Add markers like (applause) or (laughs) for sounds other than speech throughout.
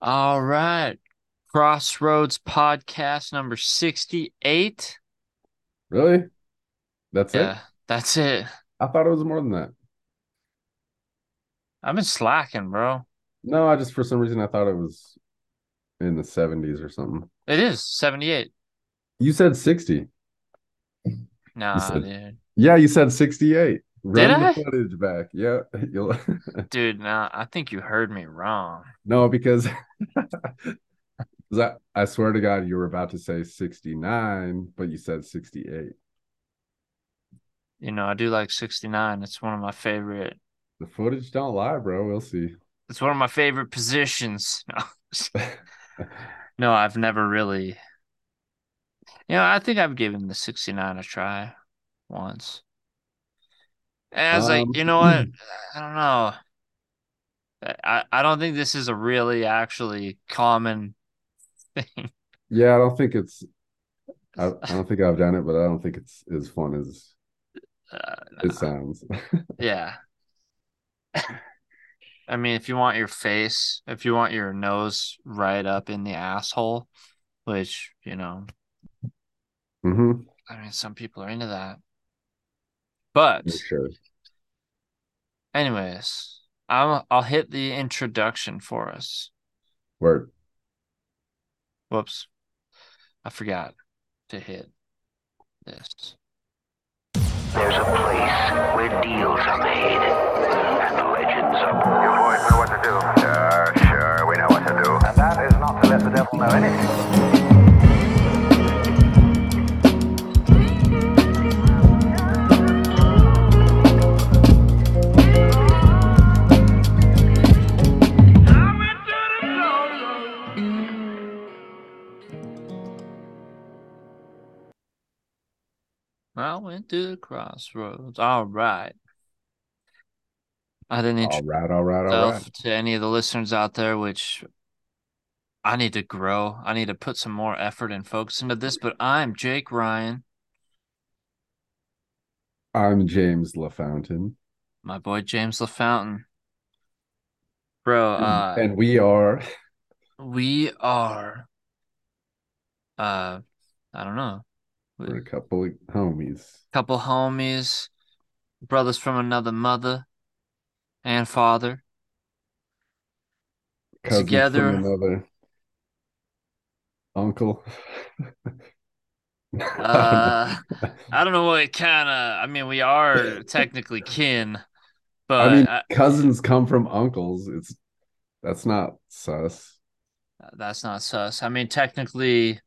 All right. Crossroads podcast number 68. Really? That's it? That's it. I thought it was more than that. I've been slacking, bro. No, I just for some reason I thought it was in the 70s or something. It is 78. You said 60. Nah, said- dude. Yeah, you said 68. Run I? the footage back. Yeah. (laughs) You'll (laughs) Dude, nah, I think you heard me wrong. No, because (laughs) I, I swear to God, you were about to say 69, but you said 68. You know, I do like 69. It's one of my favorite. The footage don't lie, bro. We'll see. It's one of my favorite positions. No, no I've never really. You know, I think I've given the 69 a try once. And I was Um, like, you know what? (clears throat) I don't know. I, I don't think this is a really actually common (laughs) thing. Yeah, I don't think it's I, (laughs) I don't think I've done it, but I don't think it's as fun as Uh, it sounds. (laughs) yeah. I mean, if you want your face, if you want your nose right up in the asshole, which, you know, hmm I mean, some people are into that. But sure. anyways, I'm I'll hit the introduction for us. Word. Whoops. I forgot to hit this. There's a place where deals are made and legends are born. You boys know what to do. Sure, sure, we know what to do. And that is not to let the devil know anything. I went to the crossroads. All right. I didn't All right, all right, all right. to any of the listeners out there, which I need to grow. I need to put some more effort and focus into this. But I'm Jake Ryan, I'm James LaFountain. my boy James LaFountain. Bro, uh, and we are we are uh I don't know. We're a couple of homies. couple homies, brothers from another mother and father. Cousins Together. another uncle. (laughs) Uh, I don't know what kind of. I mean, we are (laughs) technically kin, but I mean, I- cousins come from uncles. It's that's not sus. that's not sus. I mean, technically,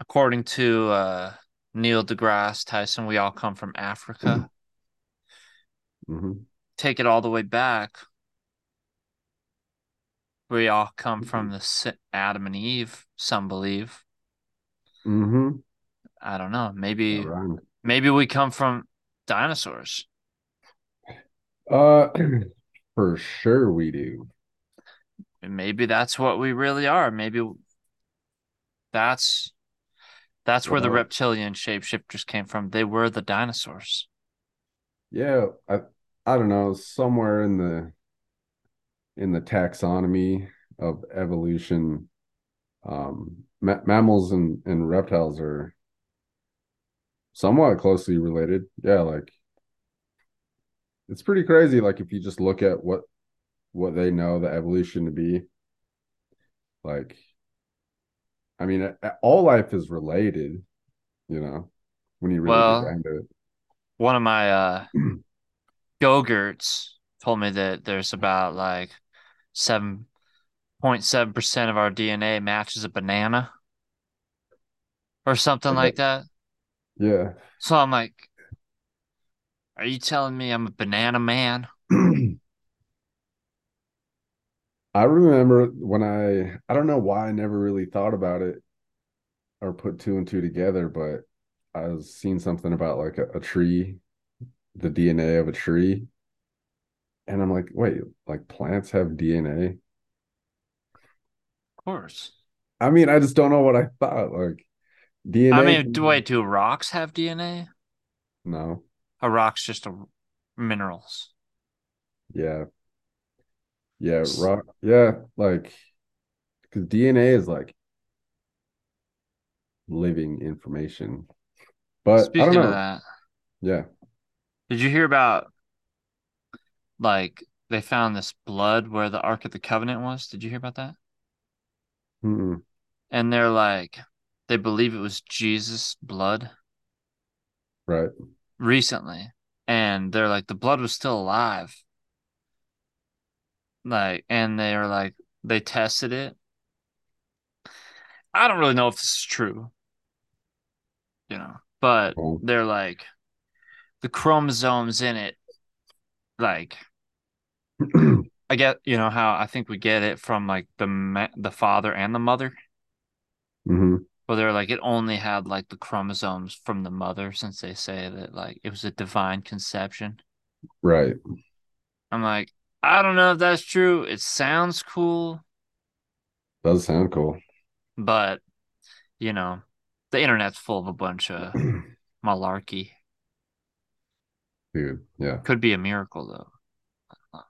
according to uh, Neil deGrasse Tyson, we all come from Africa. hmm Take it all the way back. We all come from the Adam and Eve. Some believe. hmm I don't know. Maybe Around. maybe we come from dinosaurs. Uh, (clears throat) for sure we do. Maybe that's what we really are. Maybe that's that's where the reptilian shapeshifters came from. They were the dinosaurs. Yeah, I I don't know, somewhere in the in the taxonomy of evolution, um, ma mammals and and reptiles are somewhat closely related. Yeah, like it's pretty crazy. Like if you just look at what what they know the evolution to be, like, I mean, all life is related, you know, when you really Well, get down to it. One of my uh (clears throat) Go-Gurts told me that there's about like seven point seven percent of our DNA matches a banana or something Okay. like that. Yeah. So I'm like, are you telling me I'm a banana man? I remember when I I don't know why I never really thought about it or put two and two together, but I was seeing something about like a, a tree, the DNA of a tree. And I'm like, wait, like plants have DNA? Of course. I mean, I just don't know what I thought. Like DNA. I mean, do wait, do rocks have DNA? No. A rock's just a minerals. Yeah. Yeah, rock. Yeah, like because DNA is like living information. But I Speaking don't know. of that, Yeah. did you hear about like they found this blood where the Ark of the Covenant was? Did you hear about that? Mm-mm. And they're like, they believe it was Jesus' blood Right. recently. And they're like, the blood was still alive. Like, and they were like, they tested it. I don't really know if this is true, you know, but they're like, the chromosomes in it, like, (clears throat) I get, you know, how I think we get it from like the ma- the father and the mother. hmm Well, they're like it only had like the chromosomes from the mother, since they say that like it was a divine conception. Right. I'm like, I don't know if that's true. It sounds cool, Does sound cool. but you know, the internet's full of a bunch of (clears throat) malarkey. Dude. Yeah. Could be a miracle though.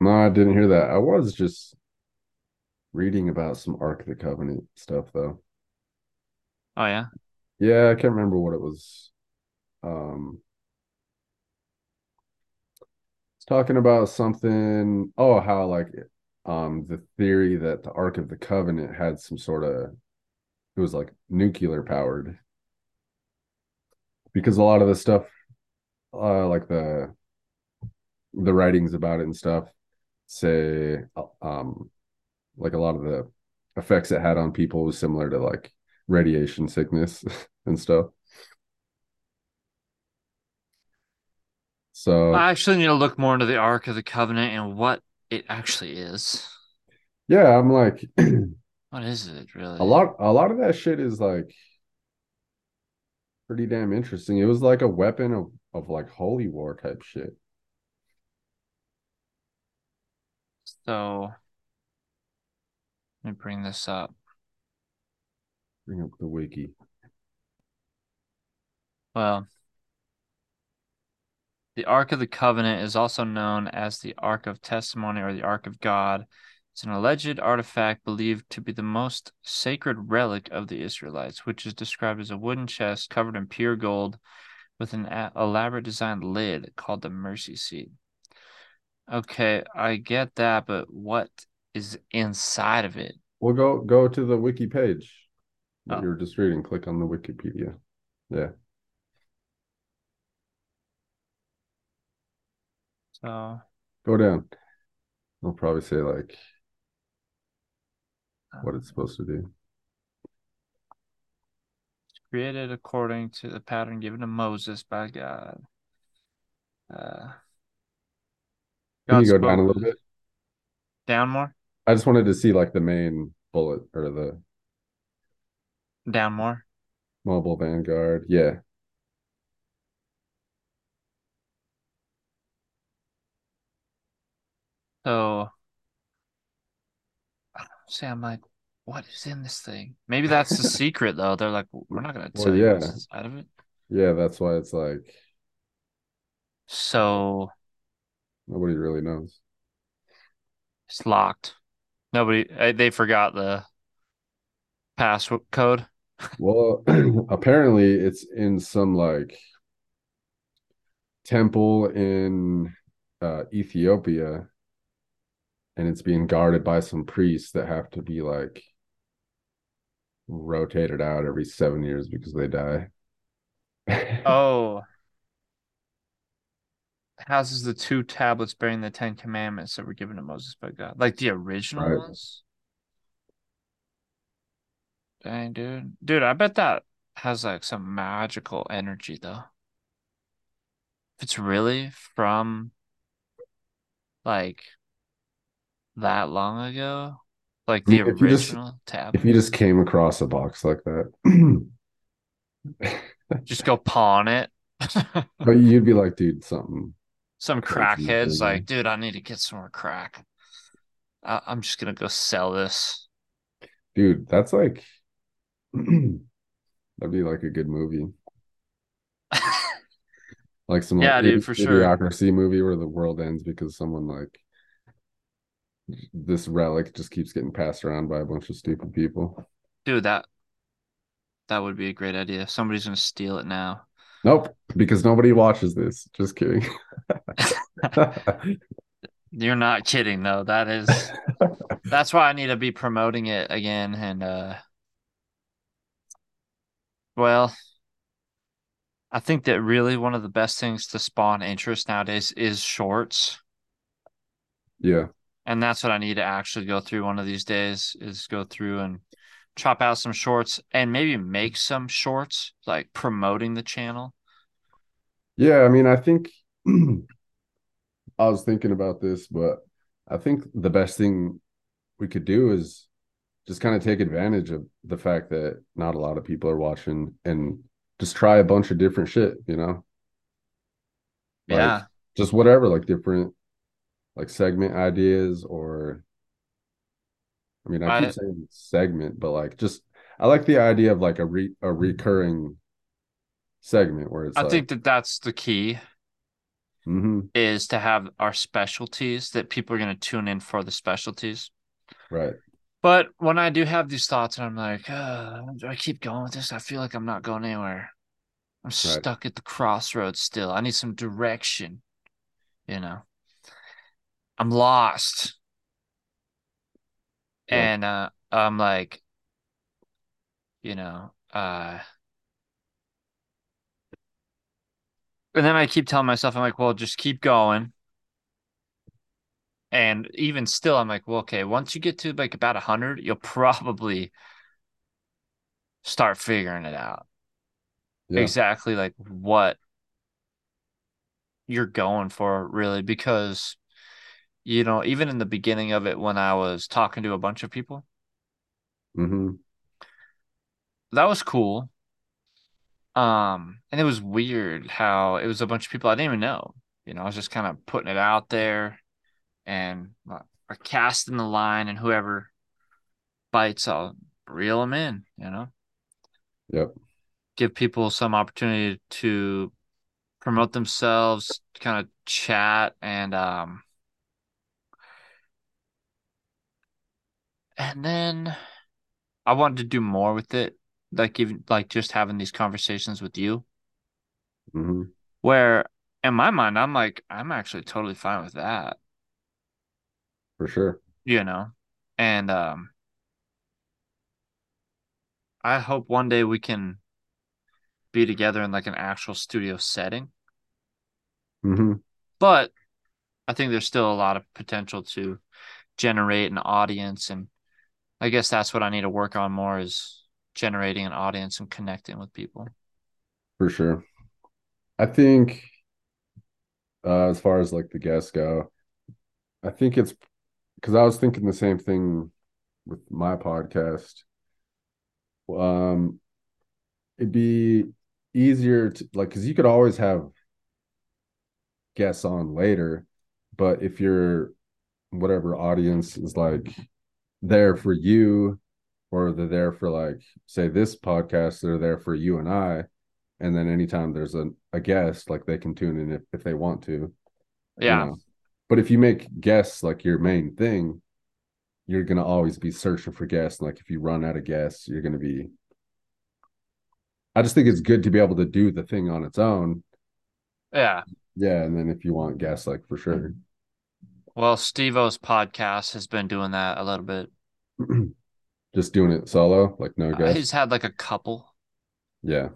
No, I didn't hear that. I was just reading about some Ark of the Covenant stuff though. Oh yeah, Yeah, I can't remember what it was. Um talking about something. Oh, how like um the theory that the Ark of the Covenant had some sort of it was like nuclear powered. Because a lot of the stuff uh like the the writings about it and stuff say um like a lot of the effects it had on people was similar to like radiation sickness (laughs) and stuff. So I actually need to look more into the Ark of the Covenant and what it actually is. yeah, I'm like (clears throat) What is it really? a lot a lot of that shit is like pretty damn interesting. It was like a weapon of of like holy war type shit. So let me bring this up. Bring up the wiki. Well, the Ark of the Covenant is also known as the Ark of Testimony or the Ark of God. It's an alleged artifact believed to be the most sacred relic of the Israelites, which is described as a wooden chest covered in pure gold with an elaborate designed lid called the mercy seat. Okay, I get that, but what is inside of it? We'll go go to the wiki page that Oh. You're just reading. Click on the Wikipedia. Yeah. So, Go down. I'll probably say like what it's supposed to do. created according to the pattern given to Moses by God. Uh, Can you go down a little bit? Down more? I just wanted to see like the main bullet or the Down more? mobile vanguard. Yeah. So, I don't say I'm like, what is in this thing? Maybe that's the secret, though. They're like, we're not Well, tell you what's yeah. inside of it. Yeah, that's why it's like So, nobody really knows. it's locked. Nobody, they forgot the password code. Well, (clears throat) apparently it's in some like temple in uh Ethiopia and it's being guarded by some priests that have to be like rotated out every seven years because they die. (laughs) Oh. Houses the two tablets bearing the Ten Commandments that were given to Moses by God. Like the original Right. ones? Dang, dude. Dude, I bet that has like some magical energy though. If it's really from like that long ago, like the if you just- original if you just came across a box like that, (clears throat) just go pawn it. (laughs) but you'd be like, dude, something. Some crackheads like, dude, I need to get some more crack. I- I'm just gonna go sell this. Dude, that's like (clears throat) that'd be like a good movie. (laughs) Like some Yeah, like dude, for sure. idiocracy movie where the world ends because someone like this relic just keeps getting passed around by a bunch of stupid people. Dude, that that would be a great idea. Somebody's gonna steal it now. Nope, because nobody watches this. Just kidding. (laughs) You're not kidding though. That is that's why I need to be promoting it again and uh well I think that really one of the best things to spawn interest nowadays is shorts. yeah, And that's what I need to actually go through one of these days is go through and chop out some shorts and maybe make some shorts like promoting the channel. yeah. I mean, I think (clears throat) I was thinking about this, but I think the best thing we could do is just kind of take advantage of the fact that not a lot of people are watching and just try a bunch of different shit, you know? Like, yeah. Just whatever, like different like segment ideas or I mean, I keep I- saying segment, but like just I like the idea of like a re a recurring segment where it's I like think that that's the key mhm, is to have our specialties that people are going to tune in for the specialties. right. But when I do have these thoughts and I'm like, uh, do I keep going with this? I feel like I'm not going anywhere. I'm stuck at the crossroads still. I need some direction. You know, I'm lost. Yeah. And uh, I'm like, you know, uh, and then I keep telling myself, I'm like, well, just keep going. And even still, I'm like, well, okay, once you get to like about a hundred, you'll (laughs) probably start figuring it out. Yeah. Exactly like what you're going for, really, because you know, even in the beginning of it, when I was talking to a bunch of people, hmm that was cool. Um, and it was weird how it was a bunch of people I didn't even know. You know, I was just kind of putting it out there and uh, casting the line, and whoever bites, I'll reel them in. You know, Yep. give people some opportunity to promote themselves, kind of chat, and um, and then I wanted to do more with it, like even like just having these conversations with you. hmm Where in my mind, I'm like, I'm actually totally fine with that, For sure. you know? And um I hope one day we can be together in like an actual studio setting. hmm But I think there's still a lot of potential to generate an audience and I guess that's what I need to work on more is generating an audience and connecting with people. For sure. I think uh as far as like the guests go, I think it's because I was thinking the same thing with my podcast. Um it'd be easier to like because you could always have guests on later, but if your whatever audience is like there for you, or they're there for like say this podcast, they're there for you and I, and then anytime there's a, a guest, like they can tune in if, if they want to. you Yeah. know. But if you make guests like your main thing, you're gonna always be searching for guests. Like if you run out of guests, you're gonna be I just think it's good to be able to do the thing on its own. Yeah. Yeah, and then if you want guests, like for sure. Well, Steve O's podcast has been doing that a little bit. (clears throat) just doing it solo, like no Uh. He's had like a couple. Yeah.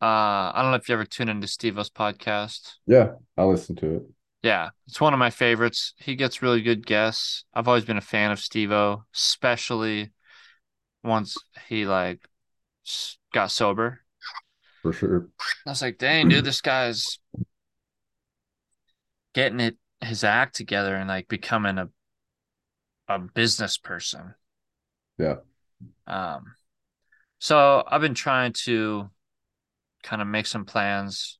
Uh, I don't know if you ever tune into Steve O's podcast. Yeah. I'll listen to it. Yeah, it's one of my favorites. He gets really good guests. I've always been a fan of Steve O, especially once he like got sober. For sure. I was like, dang, dude, this guy's getting it his act together and like becoming a a business person. Yeah. Um so I've been trying to kind of make some plans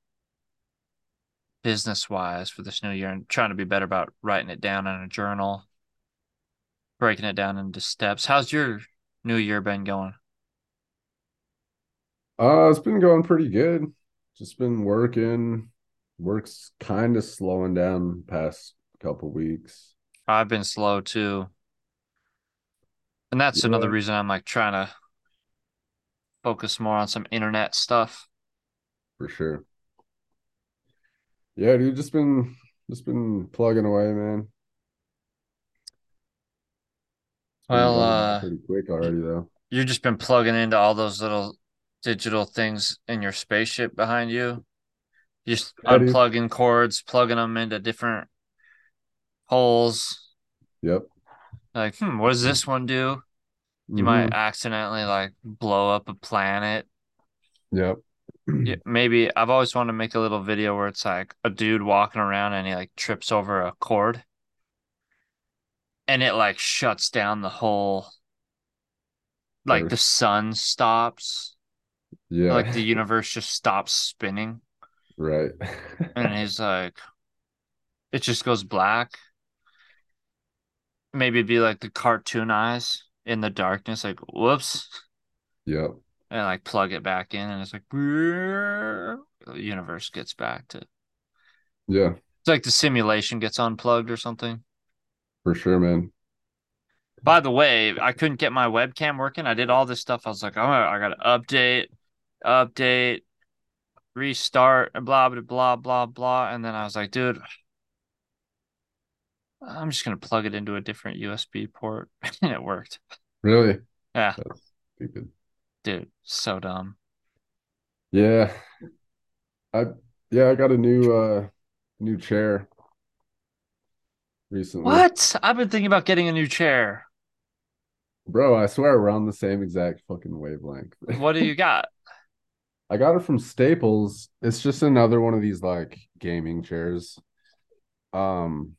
business wise for this new year and trying to be better about writing it down in a journal, breaking it down into steps. How's your new year been going? Uh it's been going pretty good. Just been working. Work's kind of slowing down past couple weeks. I've been slow too. And that's another reason I'm like trying to focus more on some internet stuff. for sure. Yeah, dude, just been just been plugging away, man. Well, uh, pretty quick already though. You've just been plugging into all those little digital things in your spaceship behind you. Just dude. unplugging cords, plugging them into different holes. Yep. Like, hmm, what does this one do? You might Mhm. accidentally like blow up a planet. Yep. Yeah, maybe I've always wanted to make a little video where it's like a dude walking around and he like trips over a cord and it like shuts down the whole like the sun stops. Yeah. Like the universe just stops spinning. Right. And (laughs) he's like it just goes black. Maybe it'd be like the cartoon eyes in the darkness, like whoops. Yep. And like plug it back in and it's like the universe gets back to Yeah, it's like the simulation gets unplugged or something. for sure, man. By the way, I couldn't get my webcam working. I did all this stuff. I was like, oh, I got to update, update, restart, and blah, blah, blah, blah, blah. And then I was like, dude, I'm just going to plug it into a different USB port. (laughs) and it worked. Really? Yeah, dude, so dumb. Yeah. I yeah, I got a new uh new chair recently. What? I've been thinking about getting a new chair. Bro, I swear we're on the same exact fucking wavelength. What do you (laughs) got? I got it from Staples. It's just another one of these like gaming chairs. Um,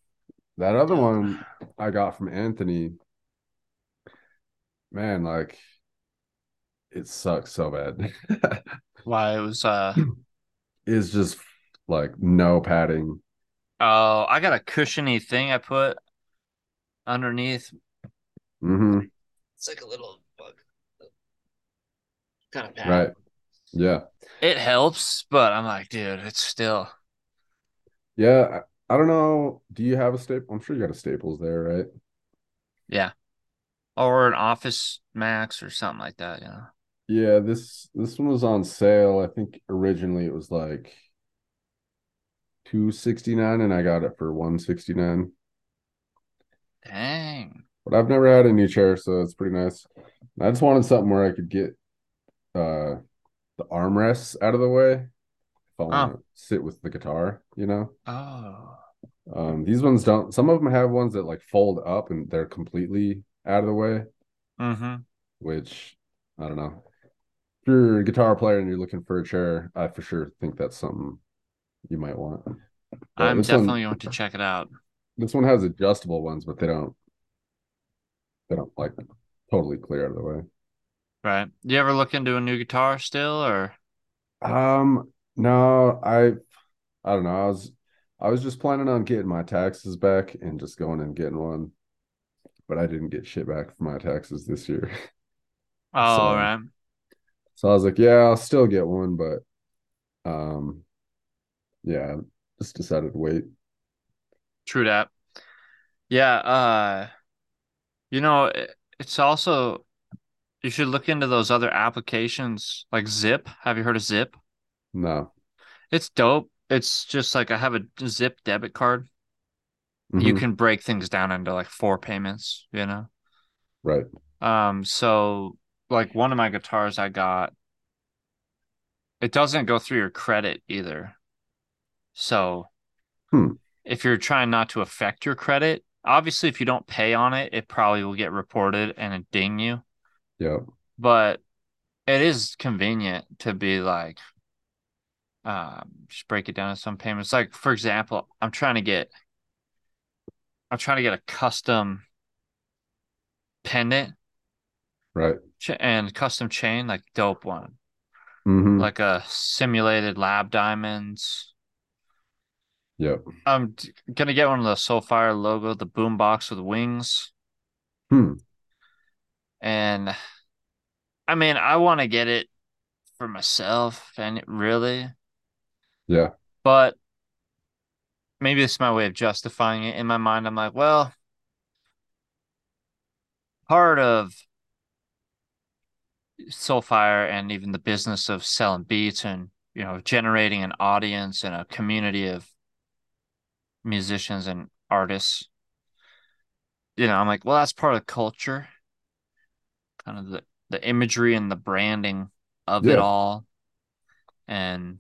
that other one I got from Anthony. Man, like it sucks so bad. (laughs) Why it was, uh, It's just like no padding. oh, I got a cushiony thing I put underneath. Mm-hmm. It's like a little bug. Kind of pad. Right. Yeah. It helps, but I'm like, dude, it's still. Yeah. I, I don't know. Do you have a staple? I'm sure you got a Staples there, right? Yeah. Or an Office Max or something like that, Yeah. Yeah, this this one was on sale. I think originally it was like 269 and I got it for 169. Dang. But I've never had a new chair, so it's pretty nice. I just wanted something where I could get uh the armrests out of the way if I want to sit with the guitar, you know. Oh. Um these ones don't some of them have ones that like fold up and they're completely out of the way, Mm-hmm. which I don't know. If you're a guitar player and you're looking for a chair, I for sure think that's something you might want. But I'm one- definitely going to check it out. This one has adjustable ones, but they don't they don't like totally clear out of the way. Right. Do You ever look into a new guitar still or Um, no, I I don't know. I was I was just planning on getting my taxes back and just going and getting one. But I didn't get shit back for my taxes this year. (laughs) Oh, So- right. So I was like, yeah, I'll still get one, but um yeah, just decided to wait. True that. Yeah, uh you know, it, it's also you should look into those other applications like Zip. Have you heard of Zip? No. It's dope. It's just like I have a Zip debit card. You Mhm. can break things down into like four payments, you know? Right. Um, so like one of my guitars I got, it doesn't go through your credit either. So Hmm. if you're trying not to affect your credit, obviously if you don't pay on it, it probably will get reported and it ding you. Yep. But it is convenient to be like, um, just break it down to some payments. Like for example, I'm trying to get, I'm trying to get a custom pendant Right. and custom chain, like dope one, hmm like a simulated lab diamonds. Yep. I'm gonna get one of the Soulfire logo, the boombox with wings, Hmm. And I mean, I want to get it for myself, and it really, Yeah. but maybe this is my way of justifying it. In my mind, I'm like, well, part of Soulfire and even the business of selling beats and you know generating an audience and a community of musicians and artists. You know, I'm like, well, that's part of culture, kind of the the imagery and the branding of it all, and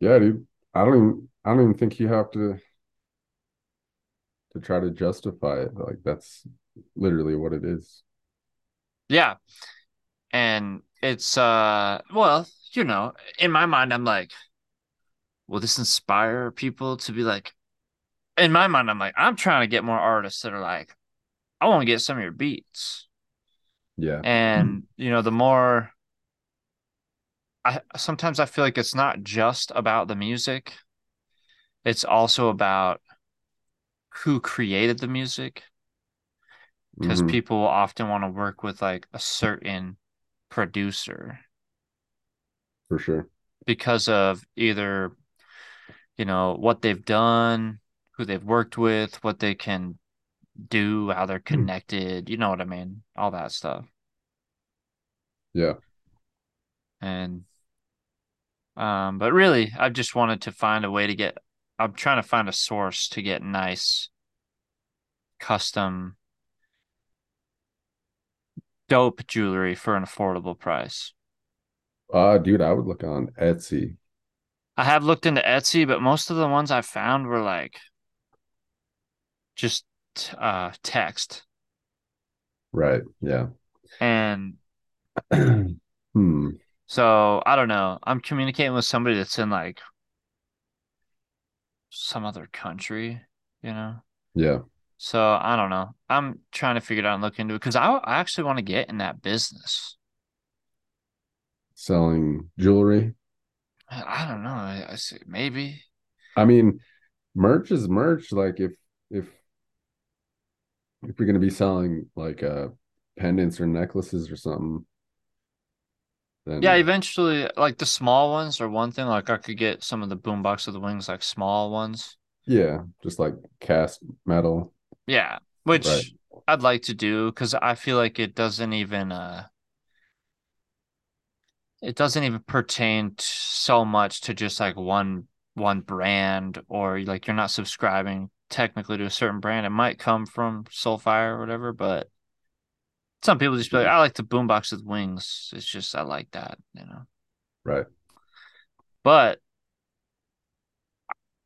Yeah, dude. I don't even I don't even think you have to to try to justify it. Like that's literally what it is. Yeah. And it's uh well, you know, in my mind I'm like, will this inspire people to be like in my mind I'm like, I'm trying to get more artists that are like, I want to get some of your beats. Yeah. And you know, the more I sometimes I feel like it's not just about the music. It's also about who created the music because Mhm. people often want to work with like a certain producer For sure. because of either you know what they've done, who they've worked with, what they can do, how they're connected, you know what I mean, all that stuff. Yeah. And um but really I've just wanted to find a way to get I'm trying to find a source to get nice custom dope jewelry for an affordable price. Uh dude, I would look on Etsy. I have looked into Etsy, but most of the ones I found were like just uh text. Right. Yeah. And (clears throat) Hmm. so I don't know. I'm communicating with somebody that's in like some other country, you know? Yeah. So I don't know. I'm trying to figure it out and look into it because I, I actually want to get in that business. Selling jewelry. I don't know. I, I see maybe. I mean, merch is merch. Like if if if you're gonna be selling like uh pendants or necklaces or something, then Yeah, eventually, like the small ones are one thing. Like I could get some of the boombox of the wings, like small ones. yeah, just like cast metal. Yeah, which Right. I'd like to do because I feel like it doesn't even uh it doesn't even pertain so much to just like one one brand or like you're not subscribing technically to a certain brand. It might come from Soulfire or whatever, but some people just be like, I like the boombox with wings. It's just I like that, you know. Right. But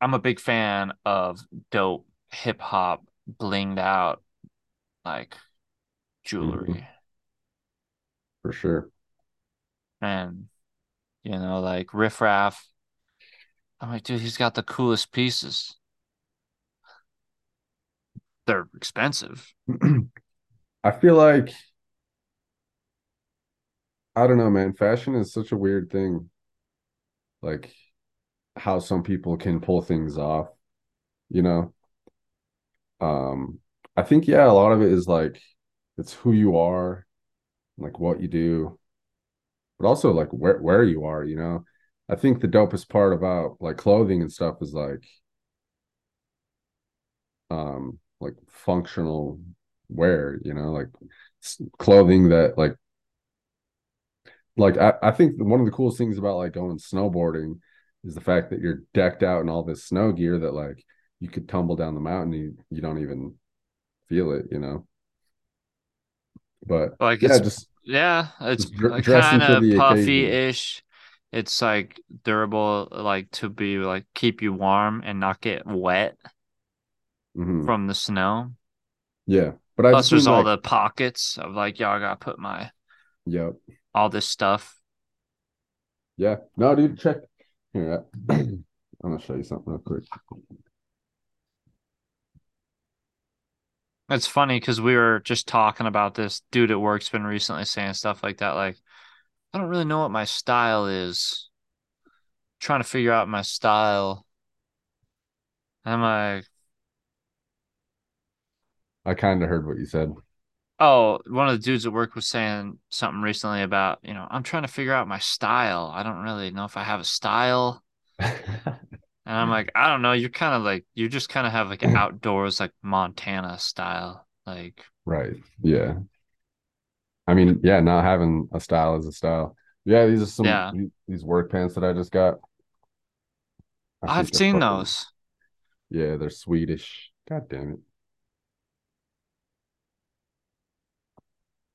I'm a big fan of dope hip hop blinged out like jewelry. Mm-hmm. For sure. And you know, like Riff Raff. I'm like, dude, he's got the coolest pieces. They're expensive. (clears throat) I feel like I don't know, man. Fashion is such a weird thing. Like how some people can pull things off, you know? Um, I think yeah, a lot of it is like it's who you are, like what you do, but also like where where you are, you know? I think the dopest part about like clothing and stuff is like um like functional wear, you know, like clothing that like like I, I think one of the coolest things about like going snowboarding is the fact that you're decked out in all this snow gear that like you could tumble down the mountain and you, you don't even feel it, you know. But Like yeah, it's just yeah, it's dr- kind of puffy-ish. It's like durable, like to be like keep you warm and not get wet mhm, from the snow. yeah. But I Plus, there's mean all the pockets of like, I gotta put my yep, all this stuff. yeah. No, dude, check here. (clears throat) I'm gonna show you something real quick. It's funny because we were just talking about this. Dude at work's been recently saying stuff like that. Like, I don't really know what my style is. trying to figure out my style. I'm like, I kind of heard what you said. oh, one of the dudes at work was saying something recently about, you know, I'm trying to figure out my style. I don't really know if I have a style. (laughs) And I'm like, I don't know. You're kind of like, you just kind of have like an (clears throat) outdoors, like Montana style. Like, Right. Yeah. I mean, yeah, not having a style is a style. Yeah, these are some Yeah. these, work pants that I just got. I I've seen fucking- those. Yeah, they're Swedish. God damn it.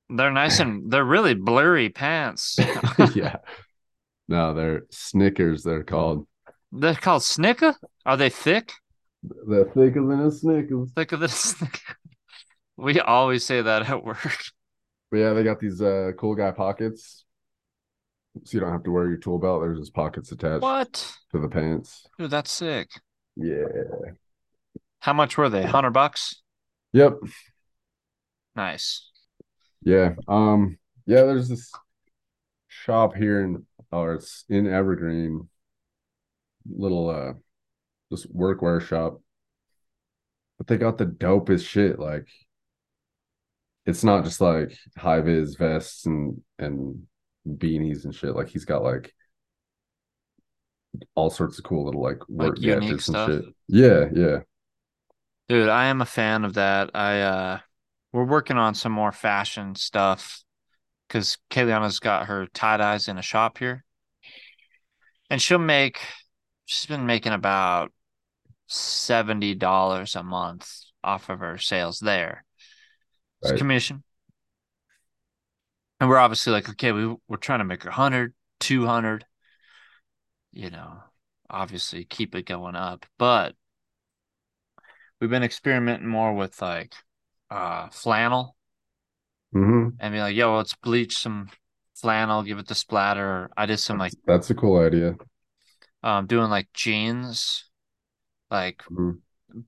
They're nice and they're really blurry pants. (laughs) yeah. No, they're Snickers, they're called. They're called Snicker? Are they thick? They're thicker than a Snickers. Thicker than a Snicker? (laughs) We always say that at work. But yeah, they got these uh cool guy pockets. So you don't have to wear your tool belt. There's just pockets attached What? to the pants. Dude, that's sick. Yeah. How much were they? Hundred bucks? Yep. Nice. Yeah. Um, yeah, there's this shop here in or it's in Evergreen. Little uh this workwear shop. But they got the dopest shit. Like it's not just like high vis vests and and beanies and shit. Like he's got like all sorts of cool little like work unique gadgets and shit. Yeah, yeah. Dude, I am a fan of that. I uh we're working on some more fashion stuff because Kayliana's got her tie dyes in a shop here. And she'll make she's been making about seventy dollars a month off of her sales there. It's commission. And we're obviously like, okay, we we're trying to make a hundred, two hundred, you know, obviously keep it going up. But we've been experimenting more with like uh flannel hmm and be like, yo, let's bleach some flannel, give it the splatter. I did some like That's a cool idea. um doing like jeans, like Mhm.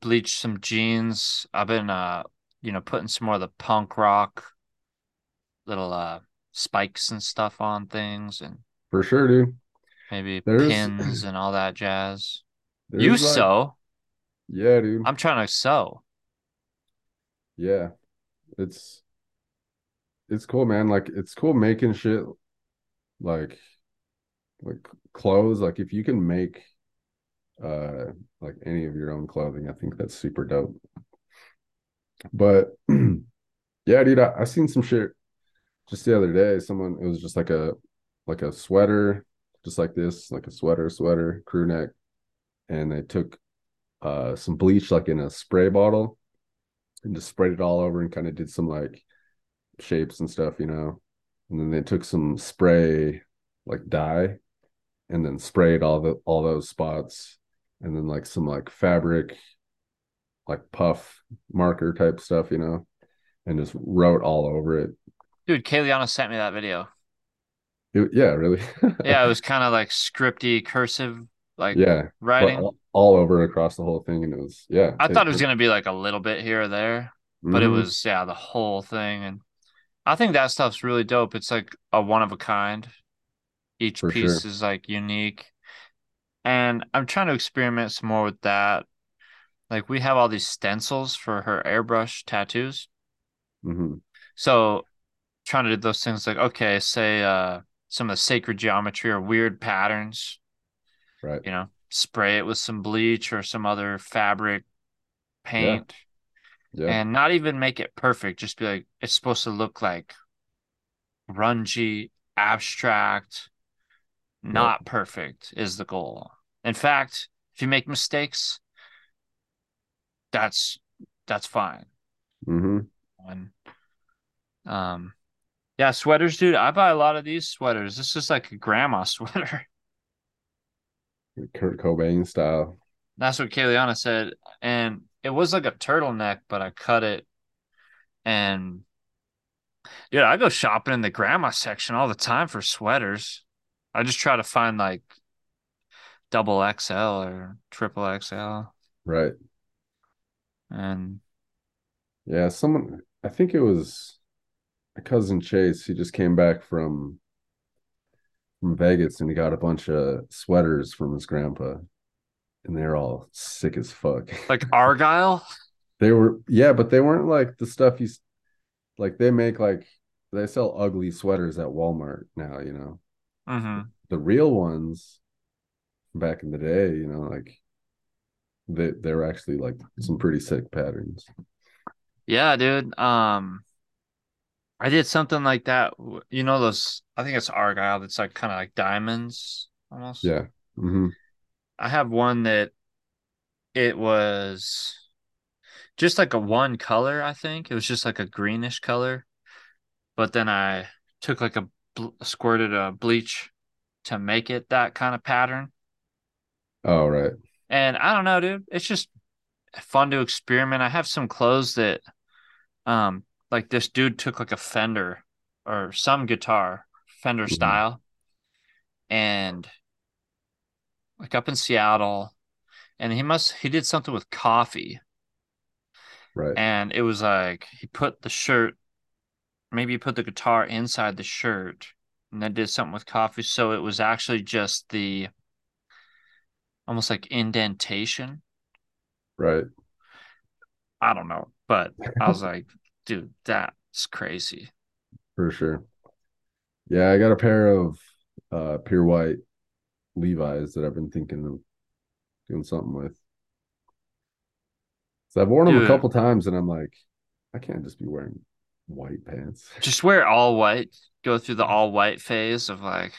bleach some jeans. I've been uh you know putting some more of the punk rock little uh spikes and stuff on things and For sure, dude. maybe There's- pins and all that jazz. There's you like- sew. Yeah, dude. I'm trying to sew. Yeah. It's it's cool, man. Like it's cool making shit like like clothes. Like if you can make uh like any of your own clothing, I think that's super dope. But (clears throat) yeah, dude, I, I seen some shit just the other day. Someone it was just like a like a sweater, just like this, like a sweater, sweater, crew neck, and they took uh some bleach like in a spray bottle and just sprayed it all over and kind of did some like shapes and stuff, you know. And then they took some spray like dye and then sprayed all the all those spots and then like some like fabric like puff marker type stuff, you know, and just wrote all over it. Dude, Kayliana sent me that video. It- yeah, really. (laughs) Yeah, it was kind of like scripty cursive like yeah. writing. all, all over across the whole thing and it was yeah. I thought it was gonna be like a little bit here or there, but it Mhm. was yeah, the whole thing. And I think that stuff's really dope. It's like a one of a kind. Each For piece sure. is like unique. And I'm trying to experiment some more with that. Like we have all these stencils for her airbrush tattoos. Mhm. So trying to do those things like, okay, say uh some of the sacred geometry or weird patterns, right. you know, spray it with some bleach or some other fabric paint Yeah. and not even make it perfect. Just be like, it's supposed to look like grungy, abstract, not perfect is the goal. In fact, if you make mistakes, that's that's fine. hmm And um yeah, sweaters, dude. I buy a lot of these sweaters. This is like a grandma (laughs) sweater. Kurt Cobain style. That's what Kayliana said. And it was like a turtleneck, but I cut it. And dude, I go shopping in the grandma section all the time for sweaters. I just try to find like double XL or triple XL. Right. And Yeah, someone I think it was a cousin Chase. He just came back from from Vegas and he got a bunch of sweaters from his grandpa. And they're all sick as fuck. like Argyle. (laughs) They were yeah, but they weren't like the stuff he's like they make like they sell ugly sweaters at Walmart now, you know. hmm The real ones back in the day, you know, like they they were actually like some pretty sick patterns. Yeah, dude. Um I did something like that. You know those? I think it's Argyle. That's like kind of like diamonds almost. Yeah. hmm I have one that it was just like a one color. I think it was just like a greenish color, but then I took like a bl squirted a bleach to make it that kind of pattern. Oh, right. And I don't know, dude. It's just fun to experiment. I have some clothes that, um, like this dude took like a Fender or some guitar, Fender Mhm. style, and like up in Seattle, and he must he did something with coffee, Right. and it was like he put the shirt, maybe he put the guitar inside the shirt, and then did something with coffee, so it was actually just the almost like indentation. Right. I don't know, but I was like, dude, that's crazy. For sure. Yeah, I got a pair of uh pure white Levi's that I've been thinking of doing something with. So I've worn them a couple times and I'm like, I can't just be wearing white pants. (laughs) Just wear all white, go through the all white phase of like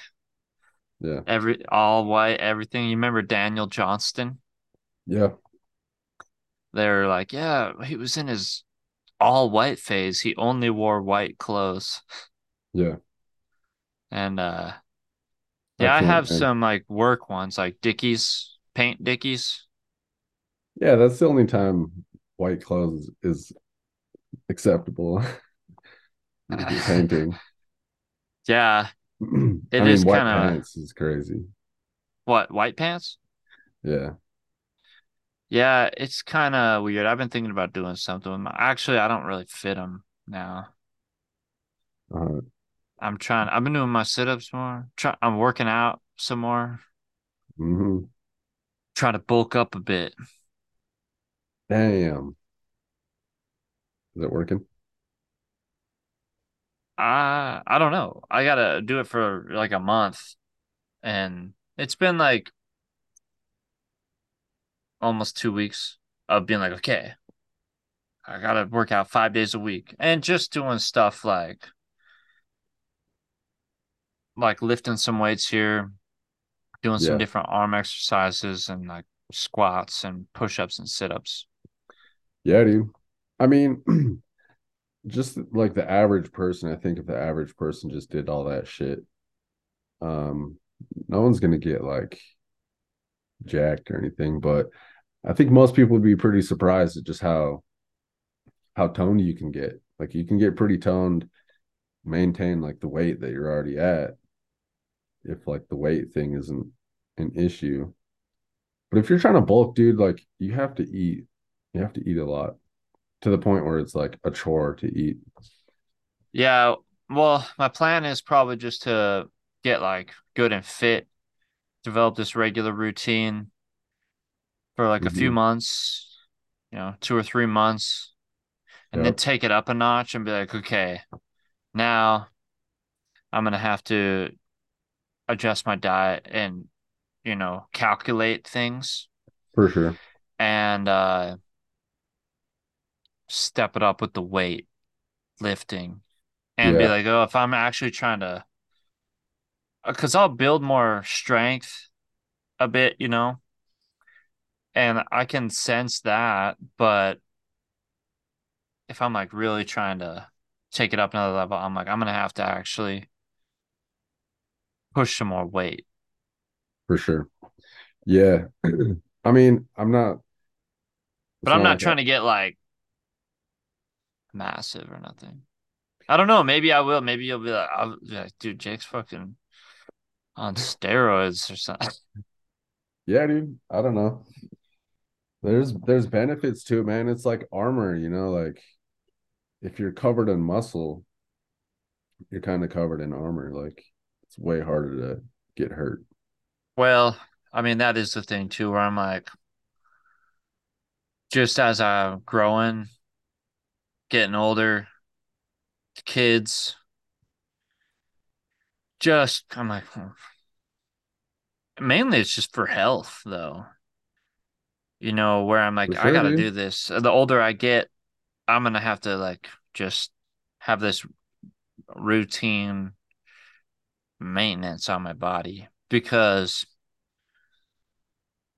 Yeah. every all white, everything. You remember Daniel Johnston? Yeah. They're like, yeah, he was in his all white phase. He only wore white clothes. Yeah. And uh yeah, I have some like work ones, like Dickies, paint Dickies. Yeah, that's the only time white clothes is acceptable. (laughs) (laughs) Painting. Yeah, (clears throat) I mean, is white kinda- pants is crazy. what, white pants? Yeah. Yeah, it's kind of weird. I've been thinking about doing something with my, actually, I don't really fit them now. Uh, I'm trying, I've been doing my sit-ups more. Try, I'm working out some more, Mm-hmm. trying to bulk up a bit. Damn. Is it working? I I don't know. I gotta do it for like a month, and it's been like almost two weeks of being like, okay, I gotta work out five days a week, and just doing stuff like like lifting some weights here, doing some Yeah. different arm exercises, and like squats and push-ups and sit-ups. Yeah, dude. I mean, (clears throat) just like the average person, I think if the average person just did all that shit, um, no one's gonna get like jacked or anything. But I think most people would be pretty surprised at just how how toned you can get. Like you can get pretty toned, maintain like the weight that you're already at, if like the weight thing isn't an issue. But if you're trying to bulk, dude, like you have to eat, you have to eat a lot to the point where it's like a chore to eat. Yeah, well, my plan is probably just to get like good and fit, develop this regular routine for like a few Mhm. months, you know, two or three months, and then take it up a notch and be like, okay, now I'm gonna have to adjust my diet and, you know, calculate things For sure. and uh step it up with the weight lifting and be like, oh, if I'm actually trying to, because I'll build more strength a bit, you know, and I can sense that, but if I'm like really trying to take it up another level, I'm like, I'm gonna have to actually push some more weight. For sure. Yeah. (clears throat) I mean, I'm not But I'm not trying to get like massive or nothing. I don't know. Maybe I will. Maybe you'll be like, I'll be like, dude, Jake's fucking on steroids or something. (laughs) Yeah, dude. I don't know. There's there's benefits to it, man. It's like armor, you know, like if you're covered in muscle, you're kind of covered in armor. Like it's way harder to get hurt. Well, I mean, that is the thing too, where I'm like, just as I'm growing, getting older, kids, just I'm like, hmm. mainly it's just for health, though. You know, where I'm like, For I gotta dude. do this. The older I get, I'm gonna have to like just have this routine maintenance on my body because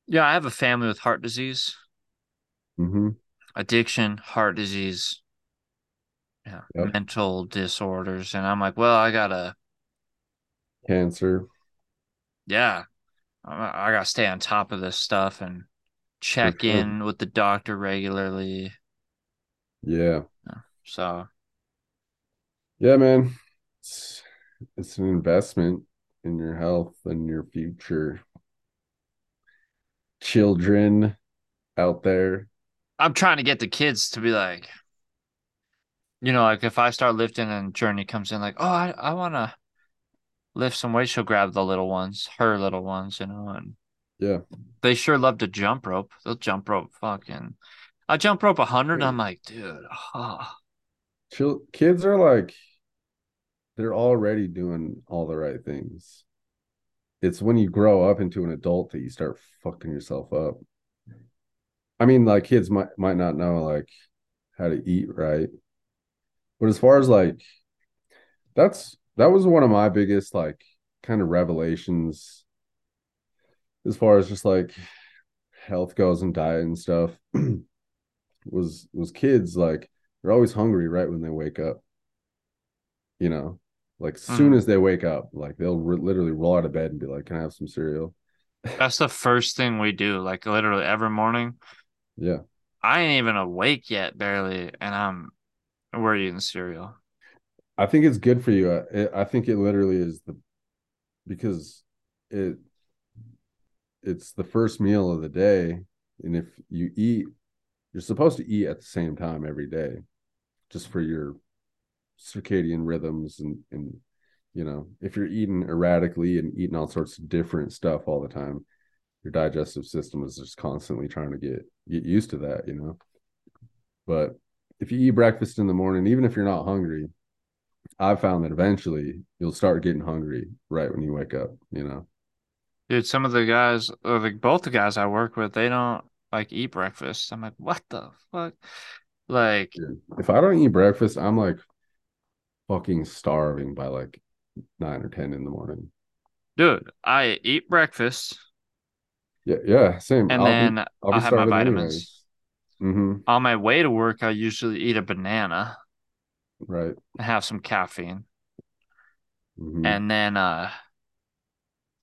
yeah, I have a family with heart disease, hmm addiction, heart disease, yeah, Yep. mental disorders, and I'm like, well, I gotta, Cancer. yeah, I, I gotta stay on top of this stuff and check sure. in with the doctor regularly. Yeah. So Yeah, man. It's it's an investment in your health and your future. Children out there. I'm trying to get the kids to be like, you know, like if I start lifting and Journey comes in, like, oh, I, I want to lift some weights, she'll grab the little ones, her little ones, you know, and Yeah. they sure love to jump rope. They'll jump rope fucking. I jump rope 100. I'm like, dude, oh. Kids are like they're already doing all the right things. It's when you grow up into an adult that you start fucking yourself up. I mean, like kids might might not know like how to eat right. But as far as like that's that was one of my biggest like kind of revelations as far as just like health goes and diet and stuff (clears throat) was was kids like they're always hungry right when they wake up you know like as soon Mhm. as they wake up like they'll re- literally roll out of bed and be like can i have some cereal (laughs) That's the first thing we do. Like literally every morning. yeah I ain't even awake yet, barely, and I'm we're eating cereal. i think it's good for you i, I think it literally is the because it it's the first meal of the day and if you eat you're supposed to eat at the same time every day just for your circadian rhythms and and you know if you're eating erratically and eating all sorts of different stuff all the time your digestive system is just constantly trying to get get used to that you know? But if you eat breakfast in the morning even if you're not hungry i've found that eventually you'll start getting hungry right when you wake up you know Dude, some of the guys, or like both the guys I work with, they don't like eat breakfast. I'm like, what the fuck? Like, if i don't eat breakfast i'm like fucking starving by like nine or ten in the morning dude, I eat breakfast yeah yeah same and I'll be- then I'll I'll, be have my vitamins. hmm On my way to work, I usually eat a banana right have some caffeine. Mhm. And then, uh,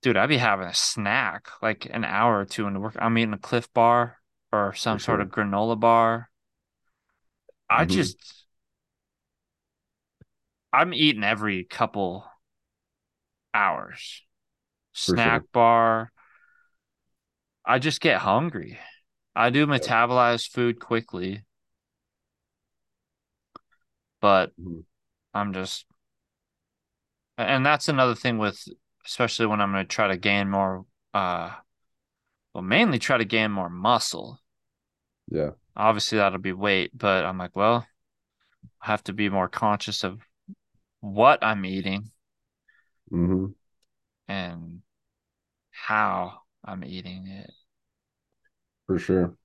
dude, I'd be having a snack like an hour or two into work. I'm eating a Clif Bar or some sort of granola bar. I Mhm. just, I'm eating every couple hours. For Snack sure. bar. I just get hungry. I do metabolize food quickly, but Mhm. I'm just, and that's another thing with, especially when I'm going to try to gain more, uh, well, mainly try to gain more muscle. yeah Obviously, that'll be weight, but I'm like, well, I have to be more conscious of what I'm eating mm-hmm. and how I'm eating it. for sure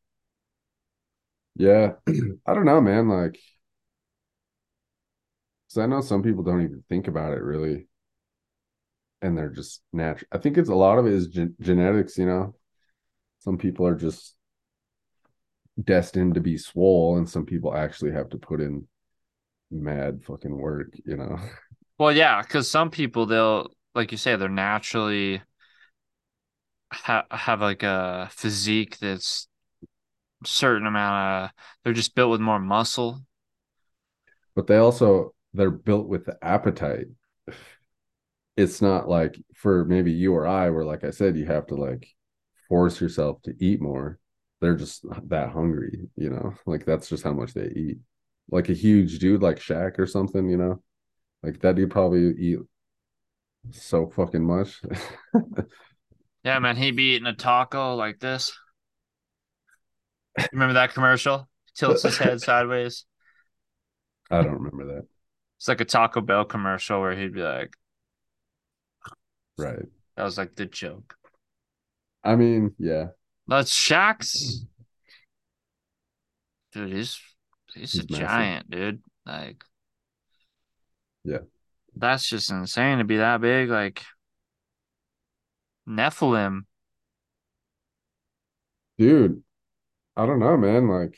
yeah (clears throat) i don't know man like because i know some people don't even think about it really and they're just natural i think it's a lot of it is gen- genetics you know? Some people are just destined to be swole and some people actually have to put in mad fucking work you know? (laughs) Well, yeah, because some people they'll, like you say, they're naturally ha have like a physique that's certain amount of, they're just built with more muscle. but they also they're built with the appetite it's not like for maybe you or i where like i said you have to like force yourself to eat more they're just that hungry you know like that's just how much they eat like a huge dude like Shaq or something you know like that dude probably eat so fucking much (laughs) Yeah, man, he'd be eating a taco like this. Remember that commercial? Tilts his head sideways. i don't remember that It's like a Taco Bell commercial where he'd be like, right that was like the joke. i mean yeah That's Shaq's. Dude, he's he's, He's a massive. giant, dude. Like, Yeah. That's just insane to be that big. Like Nephilim. Dude, I don't know, man. Like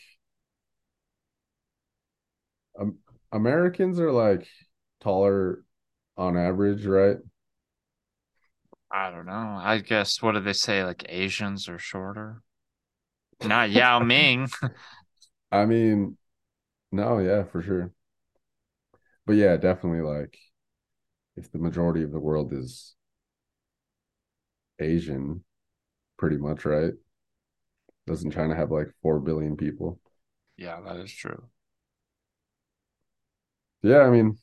um, Americans are like taller on average, right? I don't know. I guess what do they say? Like Asians are shorter. Not Yao Ming. (laughs) I mean, no, yeah, for sure. But yeah, definitely like if the majority of the world is Asian, pretty much, right? Doesn't China have like 4 billion people? Yeah, that is true. Yeah, I mean,